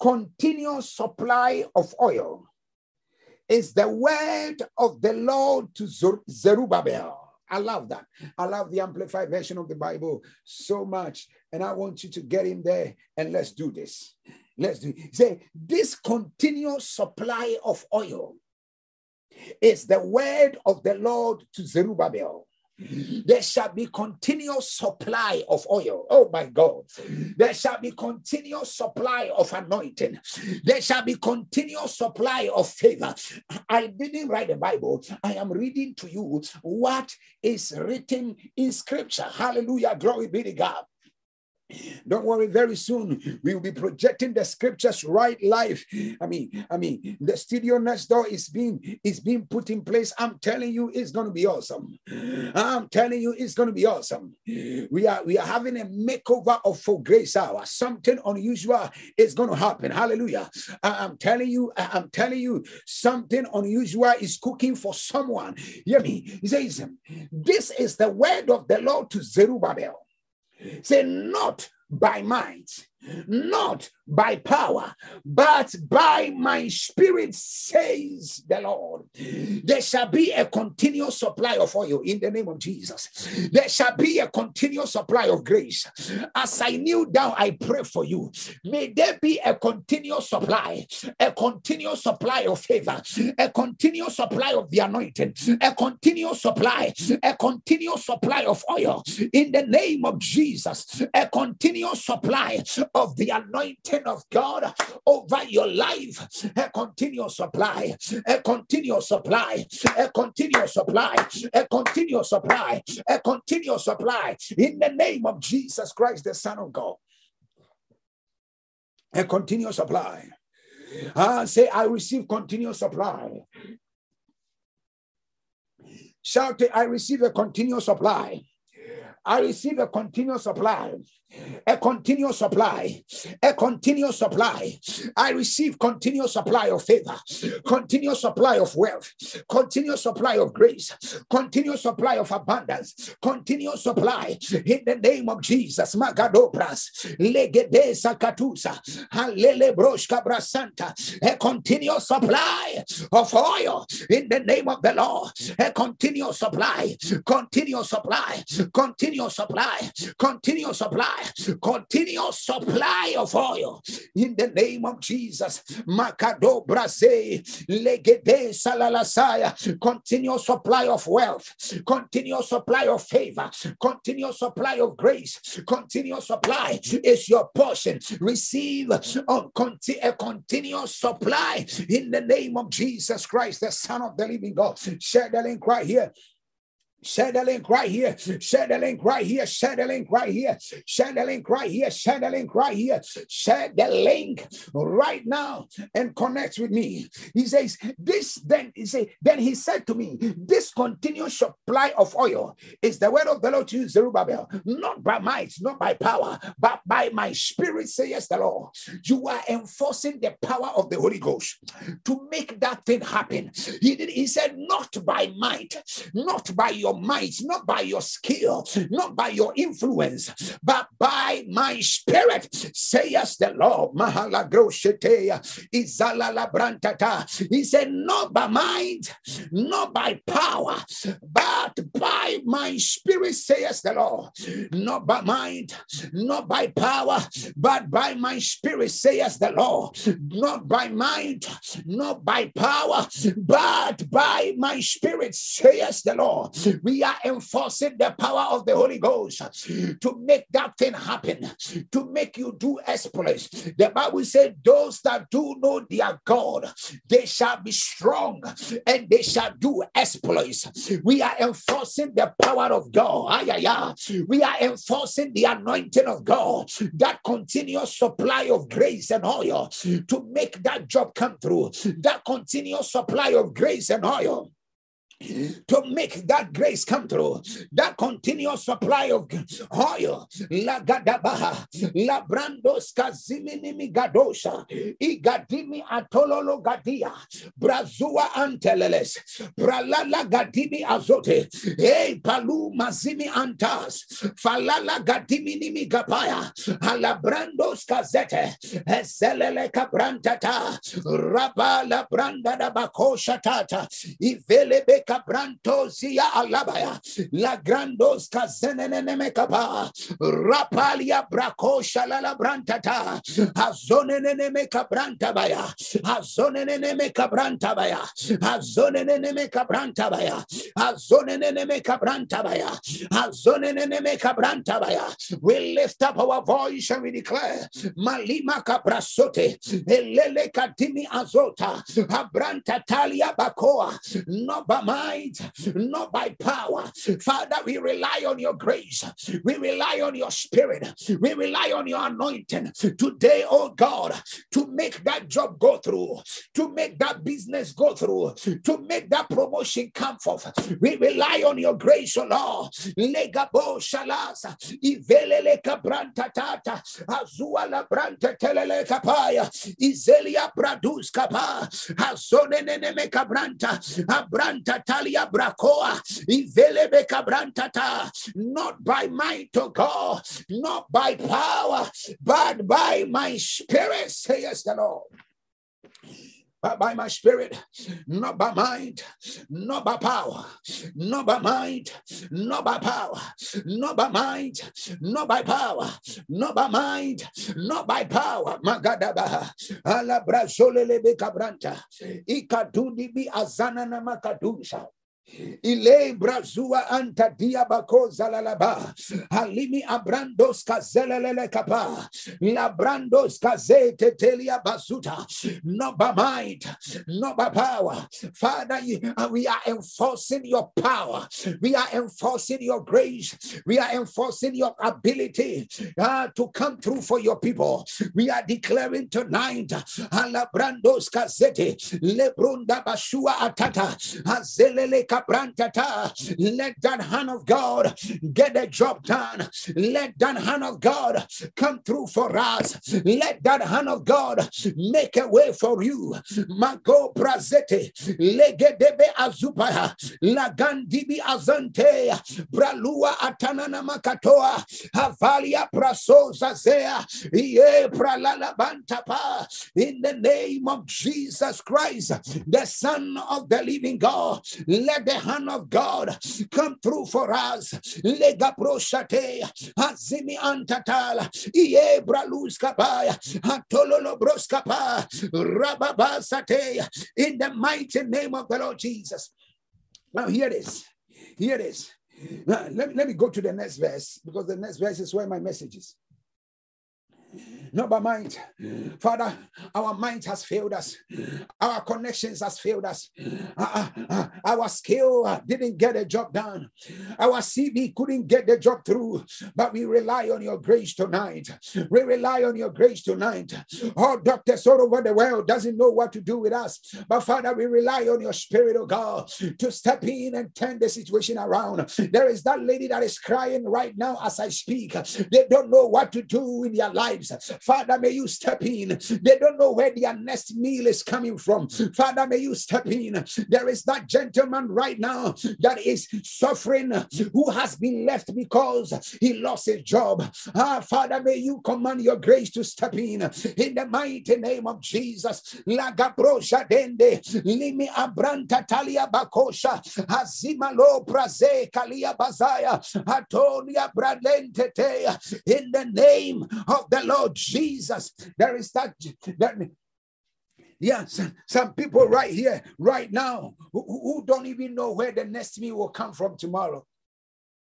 continuous supply of oil is the word of the Lord to Zerubbabel. I love that. I love the amplified version of the Bible so much. And I want you to get in there and let's do this. Let's do it. Say, this continuous supply of oil is the word of the Lord to Zerubbabel. There shall be continuous supply of oil. Oh my God. There shall be continuous supply of anointing. There shall be continuous supply of favor. I didn't write the Bible. I am reading to you what is written in scripture. Hallelujah. Glory be to God. Don't worry, very soon we will be projecting the scriptures right live. I mean, I mean, the studio next door is being is being put in place. I'm telling you, it's gonna be awesome. I'm telling you, it's gonna be awesome. We are we are having a makeover of for grace hour. Something unusual is gonna happen. Hallelujah. I'm telling you, I'm telling you, something unusual is cooking for someone. Hear me. He says, This is the word of the Lord to Zerubbabel. Say, not by might, not by power, but by my spirit, says the Lord. There shall be a continuous supply of oil in the name of Jesus. There shall be a continuous supply of grace. As I kneel down, I pray for you. May there be a continuous supply, a continuous supply of favor, a continuous supply of the anointing, a continuous supply, a continuous supply of oil in the name of Jesus, a continuous supply of the anointing of God over your life. A continuous supply, a continuous supply, a continuous supply, a continuous supply, a continuous supply in the name of Jesus Christ, the Son of God. A continuous supply. I say, I receive continuous supply. Shout, I receive a continuous supply. I receive a continuous supply a continuous supply, a continuous supply. I receive continuous supply of favor, continuous supply of wealth, continuous supply of grace, continuous supply of abundance, continuous supply in the name of Jesus. Magadobras, legede sakatusa, halele broshka brasanta, a continuous supply of oil in the name of the Lord, a continuous supply, continuous supply, continuous supply, continuous supply, continuous supply of oil in the name of Jesus. Makado Brase, Legede Salalasaya, continuous supply of wealth, continuous supply of favor, continuous supply of grace, continuous supply is your portion. Receive a continuous supply in the name of Jesus Christ, the Son of the living God. Share the link right here. Share the link right here. Share the link right here. Share the link right here. Share the link right here. Share the link right here. Share the link right now and connect with me. He says, This then he say, then he said to me, This continuous supply of oil is the word of the Lord to you, Zerubbabel, not by might, not by power, but by my spirit, says the Lord. You are enforcing the power of the Holy Ghost to make that thing happen. He did, he said, not by might, not by your your might, not by your skill, not by your influence, but by my spirit, says the Lord. Mahala He said, Not by mind, not by power, but by my spirit, says the Lord. Not by mind, not by power, but by my spirit, says the Lord. Not by mind, not by power, but by my spirit, says the Lord we are enforcing the power of the Holy Ghost to make that thing happen, to make you do exploits. The Bible said, Those that do know their God, they shall be strong and they shall do exploits. We are enforcing the power of God. Ah, we are enforcing the anointing of God, that continuous supply of grace and oil to make that job come through, that continuous supply of grace and oil to make that grace come through, that continuous supply of oil. La gadabaha, la brandos kaziminimi gadosha, igadimi atololo gadia, brazua anteleles, pralala gadimi azote, hey palu mazimi antas, falala gadimi nimi gapaya, alabrandos kazete, eselele kabrantata, rabala branda da bakosha tata, ivelebe zia alabaya. La grandos rapalia shalala brantata. Azonene azonene azonene azonene azonene we lift up our voice and we declare malima kabrasote elele kadimi azota abranta talia bakoa no bama might, not by power. Father, we rely on your grace. We rely on your spirit. We rely on your anointing today, oh God, to make that job go through, to make that business go through, to make that promotion come forth. We rely on your grace, oh Lord. Legabo shalas, ivelele kabranta tata, azua la branta telele kapaya, izelia bradus kapa, azone nene kabranta, abranta Ivelebe Cabrantata, not by might, to God, not by power, but by my spirit, says the Lord but by my spirit, not by mind, not by power, not by mind, not by power, not by mind, not by power, not by mind, not by power. Magadaba, ala brazole lebe cabranta, ikaduni bi azana na makadusha. Ile brazua anta diabakoza la laba. Halimi abrandos kazelele kapa. La brandos kazete telia basuta. Not by might, not by power. Father, uh, we are enforcing your power. We are enforcing your grace. We are enforcing your ability uh, to come through for your people. We are declaring tonight. Ala brandos kazete. Lebrunda bashua atata. Azelele let that hand of God get the job done. Let that hand of God come through for us. Let that hand of God make a way for you. Mago Brazete, Legedebe Azupaya, Lagandibi Azante, Bralua Atanana Makatoa, Havalia Prasoza Zea, Ye Pralala Bantapa, in the name of Jesus Christ, the Son of the living God. Let the hand of God come through for us. Lega proshate, azimi antatala, iye bralus kapaya, atololo broskapa, rababa sate, in the mighty name of the Lord Jesus. Now, hear this. Hear this. Now, let, let me go to the next verse because the next verse is where my message is not by mind. Father, our mind has failed us. Our connections has failed us. Uh, uh, uh, our skill didn't get the job done. Our CV couldn't get the job through. But we rely on your grace tonight. We rely on your grace tonight. All doctors all over the world doesn't know what to do with us. But Father, we rely on your spirit, oh God, to step in and turn the situation around. There is that lady that is crying right now as I speak. They don't know what to do in their lives. Father, may you step in. They don't know where their next meal is coming from. Father, may you step in. There is that gentleman right now that is suffering who has been left because he lost his job. Ah, Father, may you command your grace to step in in the mighty name of Jesus. Limi abranta talia bakosha kalia bazaya atonia bradente in the name of the Lord Jesus. There is that, that Yes, some people right here, right now, who, who, don't even know where the next meal will come from tomorrow.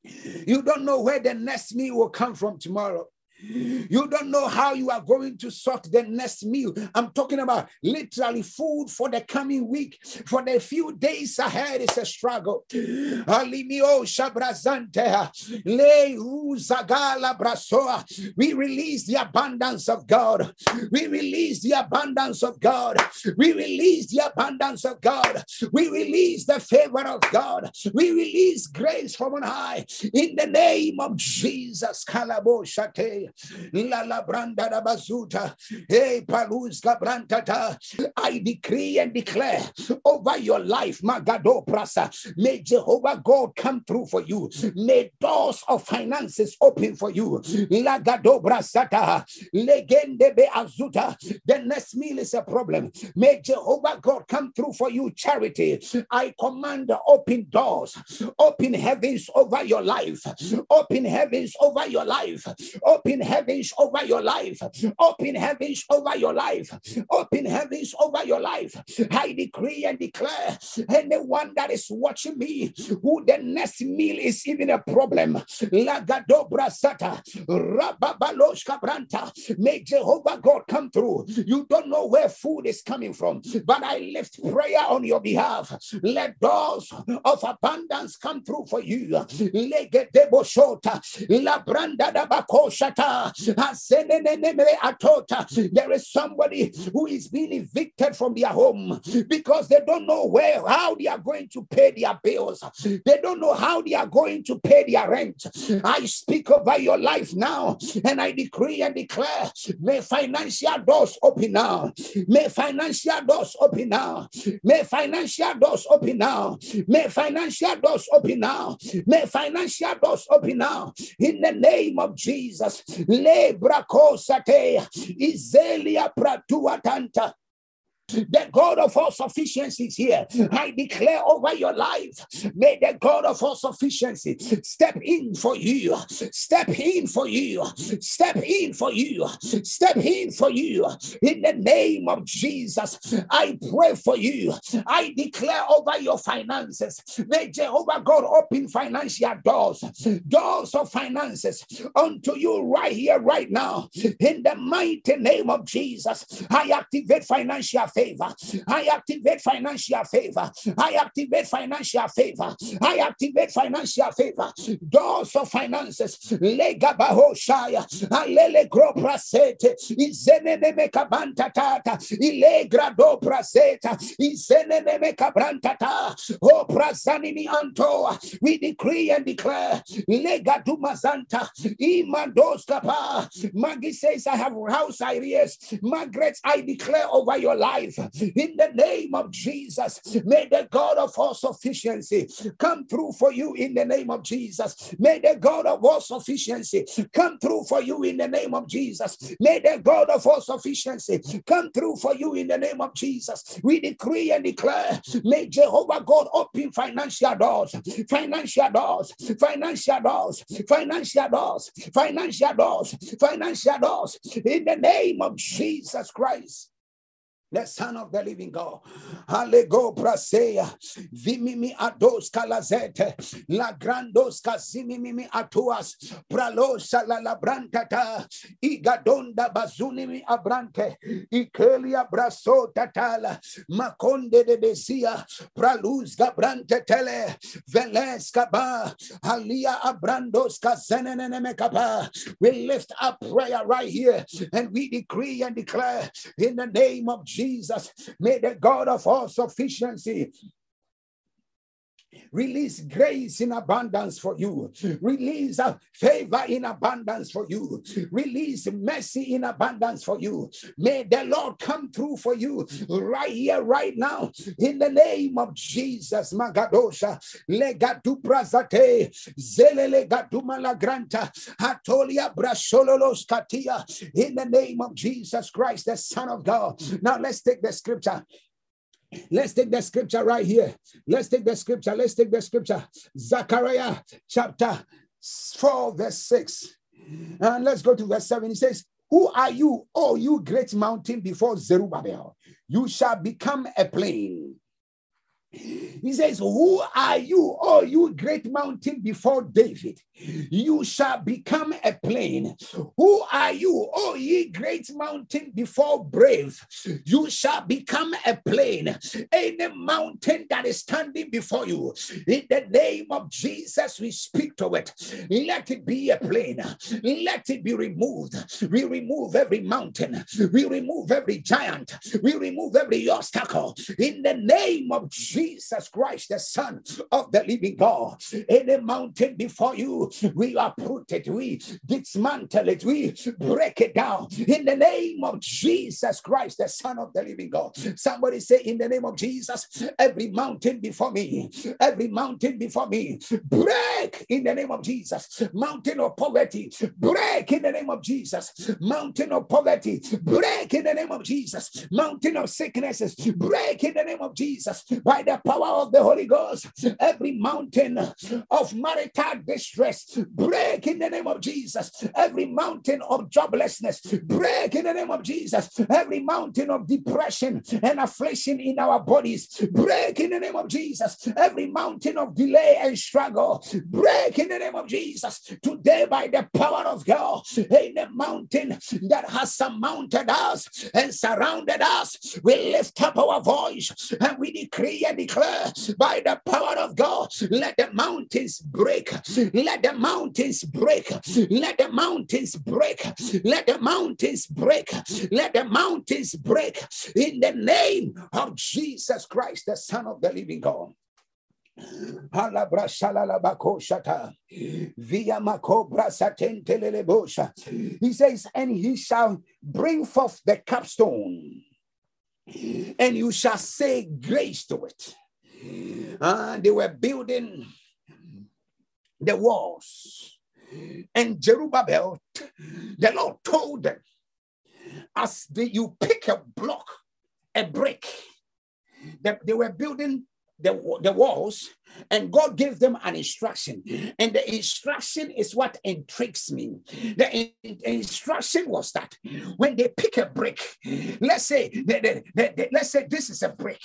You don't know where the next meal will come from tomorrow. You don't know how you are going to sort the next meal. I'm talking about literally food for the coming week. For the few days ahead, it's a struggle. We release the abundance of God. We release the abundance of God. We release the abundance of God. We release the favor of God. We release grace from on high in the name of Jesus. La la branda da bazuta. Hey, paluzka brantata. I decree and declare over your life, Magado Prasa. May Jehovah God come through for you. May doors of finances open for you. Lagado brasata. Legende be azuta. The next meal is a problem. May Jehovah God come through for you. Charity. I command open doors, open heavens over your life, open heavens over your life, open heavens over your life. Open heavens over your life. Open heavens over your life. I decree and declare anyone that is watching me who the next meal is even a problem. Lagadobra. May Jehovah God come through. You don't know where food is coming from, but I lift prayer on your behalf. Let doors of abundance come through for you. Legedebo shota. La branda da bakoshata. Ah, there is somebody who is being evicted from their home because they don't know where, how they are going to pay their bills. They don't know how they are going to pay their rent. I speak over your life now and I decree and declare may financial doors open now. May financial doors open now. May financial doors open now. May financial doors open now. May financial doors open now. In the name of Jesus. Lebrakosate, Izelia Pratuatanta. The God of all sufficiency is here. I declare over your life. May the God of all sufficiency step in for you. Step in for you. Step in for you. Step in for you. In the name of Jesus, I pray for you. I declare over your finances. May Jehovah God open financial doors, doors of finances unto you right here, right now. In the mighty name of Jesus, I activate financial favor. I activate financial favor. I activate financial favor. I activate financial favor. Doors of finances. Lega bahoshaya. Alele gro prasete. Izenene me kabanta tata. Ilegra do praseta. Izenene me kabranta ta. O oh, prasani antoa. We decree and declare. Lega dumazanta. Imandos kapa. Maggie says, I have house ideas. Margaret, I declare over your life life. In the name of Jesus, may the God of all sufficiency come through for you in the name of Jesus. May the God of all sufficiency come through for you in the name of Jesus. May the God of all sufficiency come through for you in the name of Jesus. We decree and declare, may Jehovah God open financial doors, financial doors, financial doors, financial doors, financial doors, financial doors in the name of Jesus Christ the Son of the Living God. Allego brasea, vimimi ados kalazete, la grandos kazimimi atuas, pralosa la labrantata, igadonda bazunimi abrante, ikelia braso tatala, maconde de desia, praluz gabrante tele, veles kaba, alia abrandos kazenene kaba. We lift up prayer right here and we decree and declare in the name of Jesus. Jesus. May the God of all sufficiency Release grace in abundance for you. Release uh, favor in abundance for you. Release mercy in abundance for you. May the Lord come through for you right here, right now, in the name of Jesus. Magadosha, legatu brazate, zelele gadumala granta, atolia brasololos katia, in the name of Jesus Christ, the Son of God. Now let's take the scripture. Let's take the scripture right here. Let's take the scripture. Let's take the scripture. Zechariah chapter 4, verse 6. And let's go to verse 7. He says, Who are you, oh you great mountain before Zerubbabel? You shall become a plain he says, Who are you, oh, you great mountain before David? You shall become a plain. Who are you, oh, ye great mountain before brave? You shall become a plain. Any mountain that is standing before you, in the name of Jesus, we speak to it. Let it be a plain. Let it be removed. We remove every mountain. We remove every giant. We remove every obstacle. In the name of Jesus. Jesus Christ, the Son of the living God. Any mountain before you, we uproot it, we dismantle it, we break it down in the name of Jesus Christ, the Son of the living God. Somebody say, In the name of Jesus, every mountain before me, every mountain before me, break in the name of Jesus. Mountain of poverty, break in the name of Jesus. Mountain of poverty, break in the name of Jesus. Mountain of sicknesses, break in the name of Jesus. By the the power of the Holy Ghost, every mountain of marital distress break in the name of Jesus. Every mountain of joblessness break in the name of Jesus. Every mountain of depression and affliction in our bodies break in the name of Jesus. Every mountain of delay and struggle break in the name of Jesus. Today, by the power of God, in the mountain that has surmounted us and surrounded us, we lift up our voice and we decree declare by the power of God, let the mountains break. Let the mountains break. Let the mountains break. Let the mountains break. Let the mountains break in the name of Jesus Christ, the Son of the living God. He says, and he shall bring forth the capstone, and you shall say grace to it. Uh, they were building the walls. And Zerubbabel, the Lord told them, as the, you pick a block, a brick, that they were building the, the walls and God gave them an instruction. And the instruction is what intrigues me. The, in, instruction was that when they pick a brick, let's say, they, they, they, let's say this is a brick.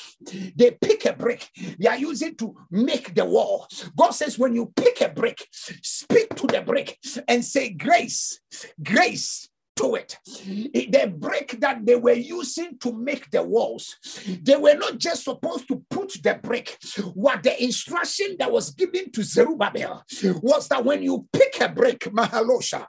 They pick a brick, they are using to make the wall. God says, when you pick a brick, speak to the brick and say, Grace, grace, to it. The brick that they were using to make the walls, they were not just supposed to put the brick. What the instruction that was given to Zerubbabel was that when you pick a brick, Mahalosha,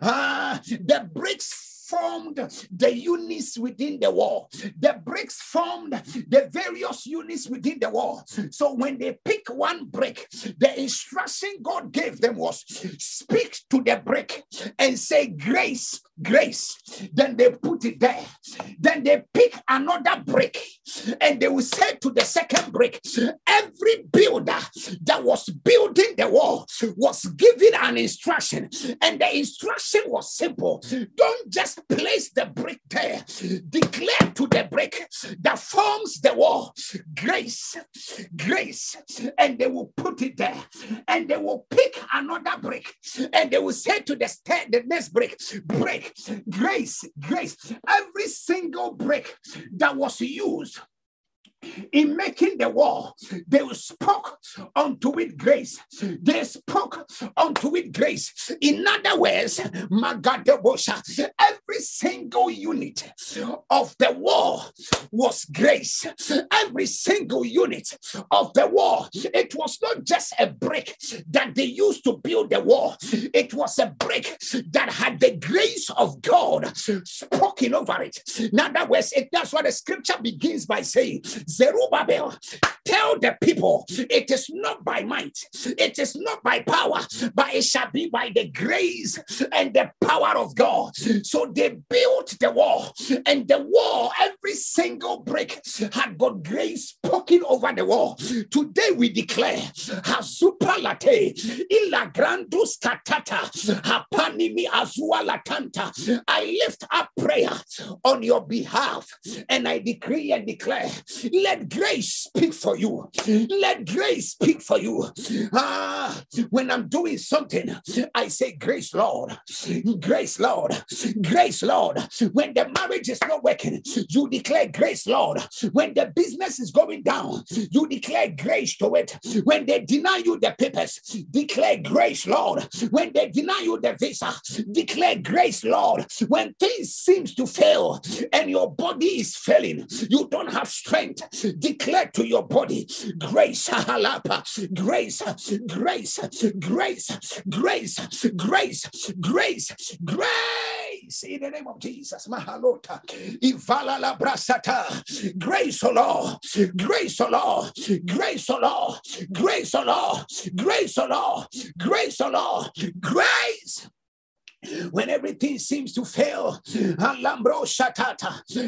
uh, the bricks formed the units within the wall. The bricks formed the various units within the wall. So when they pick one brick, the instruction God gave them was speak to the brick and say, Grace, grace. Then they put it there. Then they pick another brick and they will say to the second brick, every builder that was building the wall was given an instruction, and the instruction was simple don't just place the brick there, declare to the brick that forms the wall. Grace, grace, and they will put it there, and they will pick another brick, and they will say to the, the next brick, brick, grace, grace. Every single brick that was used in making the wall, they spoke unto it grace. They spoke unto it grace. In other words, my God, the Magadebosha, every single unit of the wall was grace. Every single unit of the wall, it was not just a brick that they used to build the wall, it was a brick that had the grace of God spoken over it. In other words, it, that's what the scripture begins by saying Zerubbabel, tell the people it is not by might, it is not by power, but it shall be by the grace and the power of God. So they built the wall, and the wall, every single brick had got grace spoken over the wall. Today we declare Hazupa Late, Ilagrandus Katata, Hapanimi Azua Latanta. I lift up prayer on your behalf and I decree and declare let grace speak for you. Let grace speak for you. Ah, when I'm doing something, I say, Grace, Lord, grace, Lord, grace, Lord. When the marriage is not working, you declare grace, Lord. When the business is going down, you declare grace to it. When they deny you the papers, declare grace, Lord. When they deny you the visa, declare grace, Lord. When things seems to fail and your body is failing, you don't have strength, declare to your body grace, grace, grace, grace, grace, grace, grace, grace in the name of Jesus. Mahalota, Ivala la brasata, grace, O Lord, grace, O Lord, grace, O Lord, grace, O Lord, grace, O Lord, grace, O Lord, grace when everything seems to fail.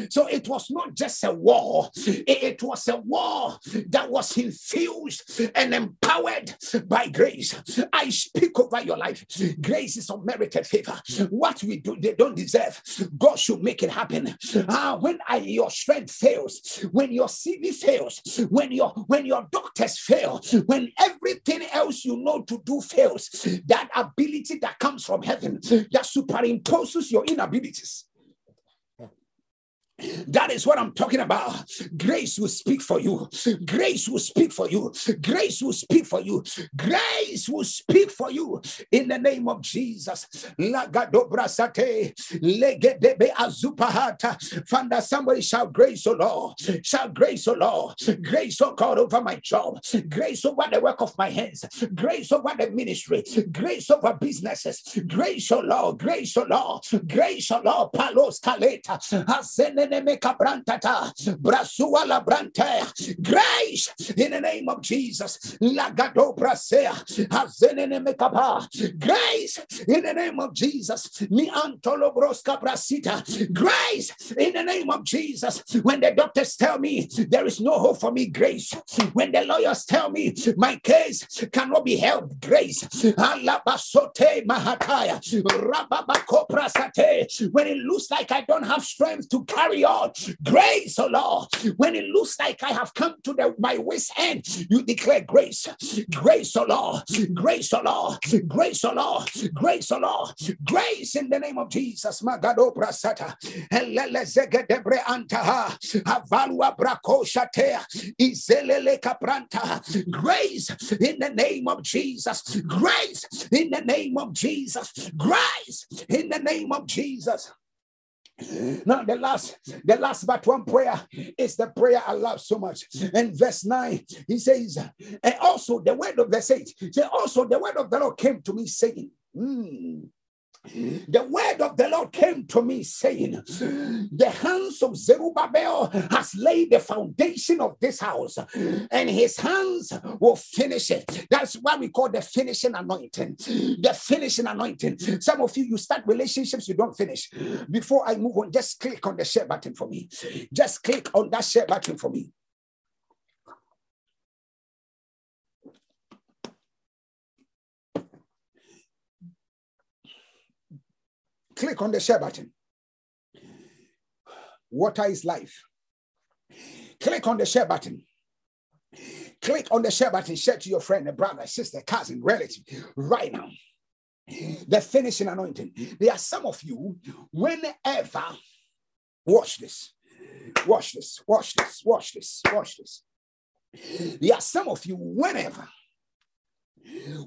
So it was not just a war, it was a war that was infused and empowered by grace. I speak over your life. Grace is unmerited favor. What we do, they don't deserve. God should make it happen. Ah, when I, your strength fails, when your CV fails, when your when your doctors fail, when everything else you know to do fails, that ability that comes from heaven that superimposes your inabilities. That is what I'm talking about. Grace will speak for you. Grace will speak for you. Grace will speak for you. Grace will speak for you in the name of Jesus. Fanda, somebody shout grace, O Lord. Shout grace, O Lord. Grace, O God, over my job. Grace over the work of my hands. Grace over the ministry. Grace over businesses. Grace, O Lord. Grace, O Lord. Grace, O Lord. Palos Kaleta. Grace in the name of Jesus. Lagado brasea. Hazenene mekapa. Grace in the name of Jesus. Mi antolo broska brasita. Grace in the name of Jesus. When the doctors tell me there is no hope for me, grace. When the lawyers tell me my case cannot be helped, grace. Alabasote mahataya. Rababako prasate. When it looks like I don't have strength to carry on, oh, grace, oh Lord. When it looks like I have come to the, my waist end, you declare grace, grace, oh Lord, grace, oh Lord, grace, oh Lord, grace, oh Lord, grace in the name of Jesus. Magado brasata, elele avalua brako shatea, izelele kapranta, grace in the name of Jesus, grace in the name of Jesus, grace in the name of Jesus. Now, the last, the last but one prayer is the prayer I love so much. In verse 9, he says, and also the word of the saint, say, also the word of the Lord came to me saying, mm, the word of the Lord came to me saying, The hands of Zerubbabel has laid the foundation of this house, and his hands will finish it. That's why we call the finishing anointing. The finishing anointing. Some of you, you start relationships, you don't finish. Before I move on, just click on the share button for me. Just click on that share button for me. Click on the share button. Water is life. Click on the share button. Click on the share button. Share to your friend, a brother, sister, cousin, relative right now. The finishing anointing. There are some of you, whenever, watch this, watch this, watch this, watch this, watch this. There are some of you, whenever,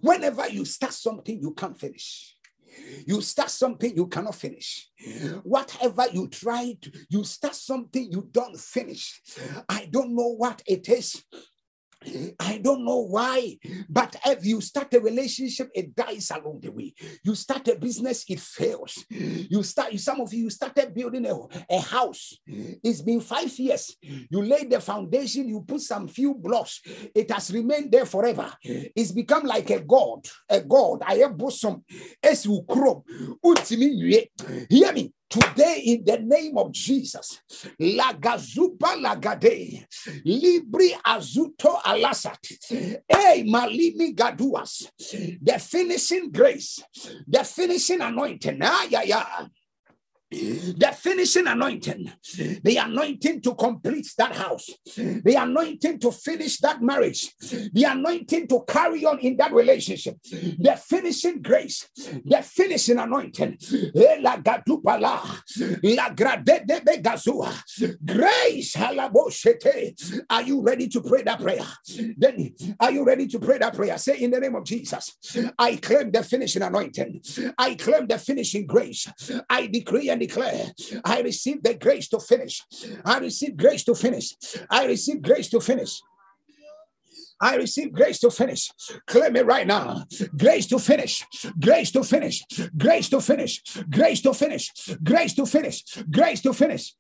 whenever you start something, you can't finish. You start something you cannot finish. Whatever you try to, you start something you don't finish. I don't know what it is. I don't know why, but if you start a relationship, it dies along the way. You start a business, it fails. You start, some of you started building a, a house. It's been five years. You laid the foundation, you put some few blocks. It has remained there forever. It's become like a god, a god. I have bosom. Hear me. Today, in the name of Jesus, Lagazupa Lagade, Libri Azuto Alasat, Hey Malimi Gaduas, the finishing grace, the finishing anointing. Ah, yeah, yeah the finishing anointing, the anointing to complete that house, the anointing to finish that marriage, the anointing to carry on in that relationship, the finishing grace, the finishing anointing. Eh, grace. Are you ready to pray that prayer? Then are you ready to pray that prayer? Say in the name of Jesus, I claim the finishing anointing. I claim the finishing grace. I decree and declare, I receive the grace to finish. I receive grace to finish. I receive grace to finish. I receive grace to finish. Claim it right now. Grace to finish. Grace to finish. Grace to finish. Grace to finish. Grace to finish. Grace to finish.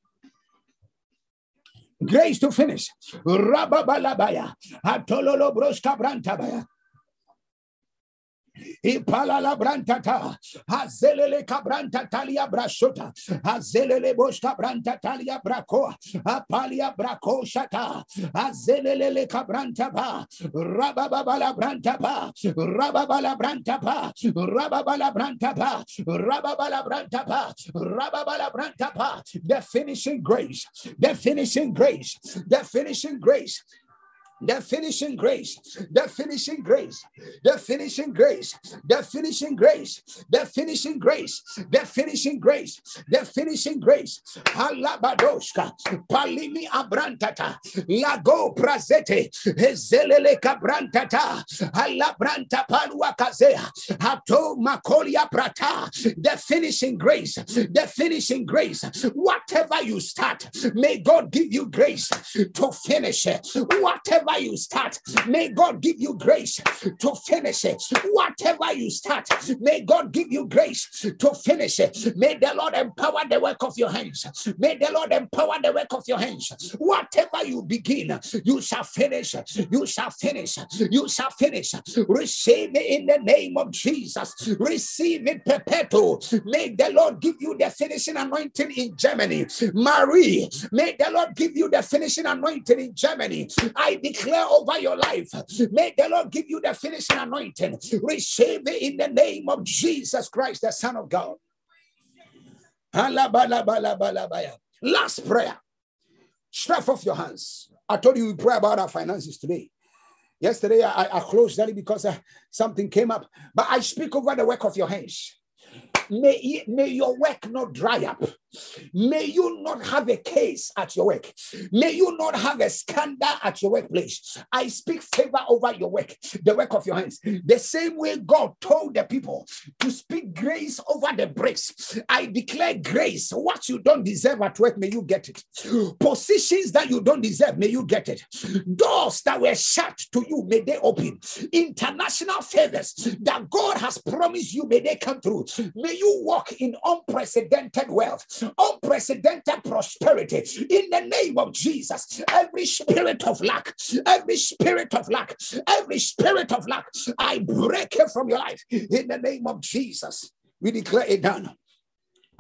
Grace to finish. Rababalabaya. Atololo broska brantabaya. Ipalala brantata. Hazelele cabranta talia brashota. Hazelele boshka branta talia braco. Apalia braco shata. Hazelele cabranta ba. Rababala branta ba. Rababala branta ba. Rababala branta ba. Rababala branta ba. Rababala branta ba. The finishing grace. The finishing grace. The finishing grace the finishing grace, the finishing grace, the finishing grace, the finishing grace, the finishing grace, the finishing grace, the finishing grace. Alabadoshka, Palimi Abrantata, Lago Prazete, Zelele Cabrantata, Alabranta Palua Kazea, Hato Makolia Prata, the finishing grace, the finishing grace. Whatever you start, may God give you grace to finish it. Whatever whatever you start, may God give you grace to finish it. Whatever you start, may God give you grace to finish it. May the Lord empower the work of your hands. May the Lord empower the work of your hands. Whatever you begin, you shall finish. You shall finish. You shall finish. Receive it in the name of Jesus. Receive it perpetual. May the Lord give you the finishing anointing in Germany. Marie, may the Lord give you the finishing anointing in Germany. I declare declare over your life. May the Lord give you the finishing anointing. Receive it in the name of Jesus Christ, the Son of God. Last prayer. Stretch off your hands. I told you we pray about our finances today. Yesterday I, I closed early because uh, something came up, but I speak over the work of your hands. May, may your work not dry up. May you not have a case at your work. May you not have a scandal at your workplace. I speak favor over your work, the work of your hands. The same way God told the people to speak grace over the bricks. I declare grace. What you don't deserve at work, may you get it. Positions that you don't deserve, may you get it. Doors that were shut to you, may they open. International favors that God has promised you, may they come through. May you walk in unprecedented wealth, unprecedented prosperity in the name of Jesus. Every spirit of lack, every spirit of lack, every spirit of lack, I break it from your life in the name of Jesus. We declare it done.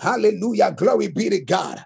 Hallelujah. Glory be to God.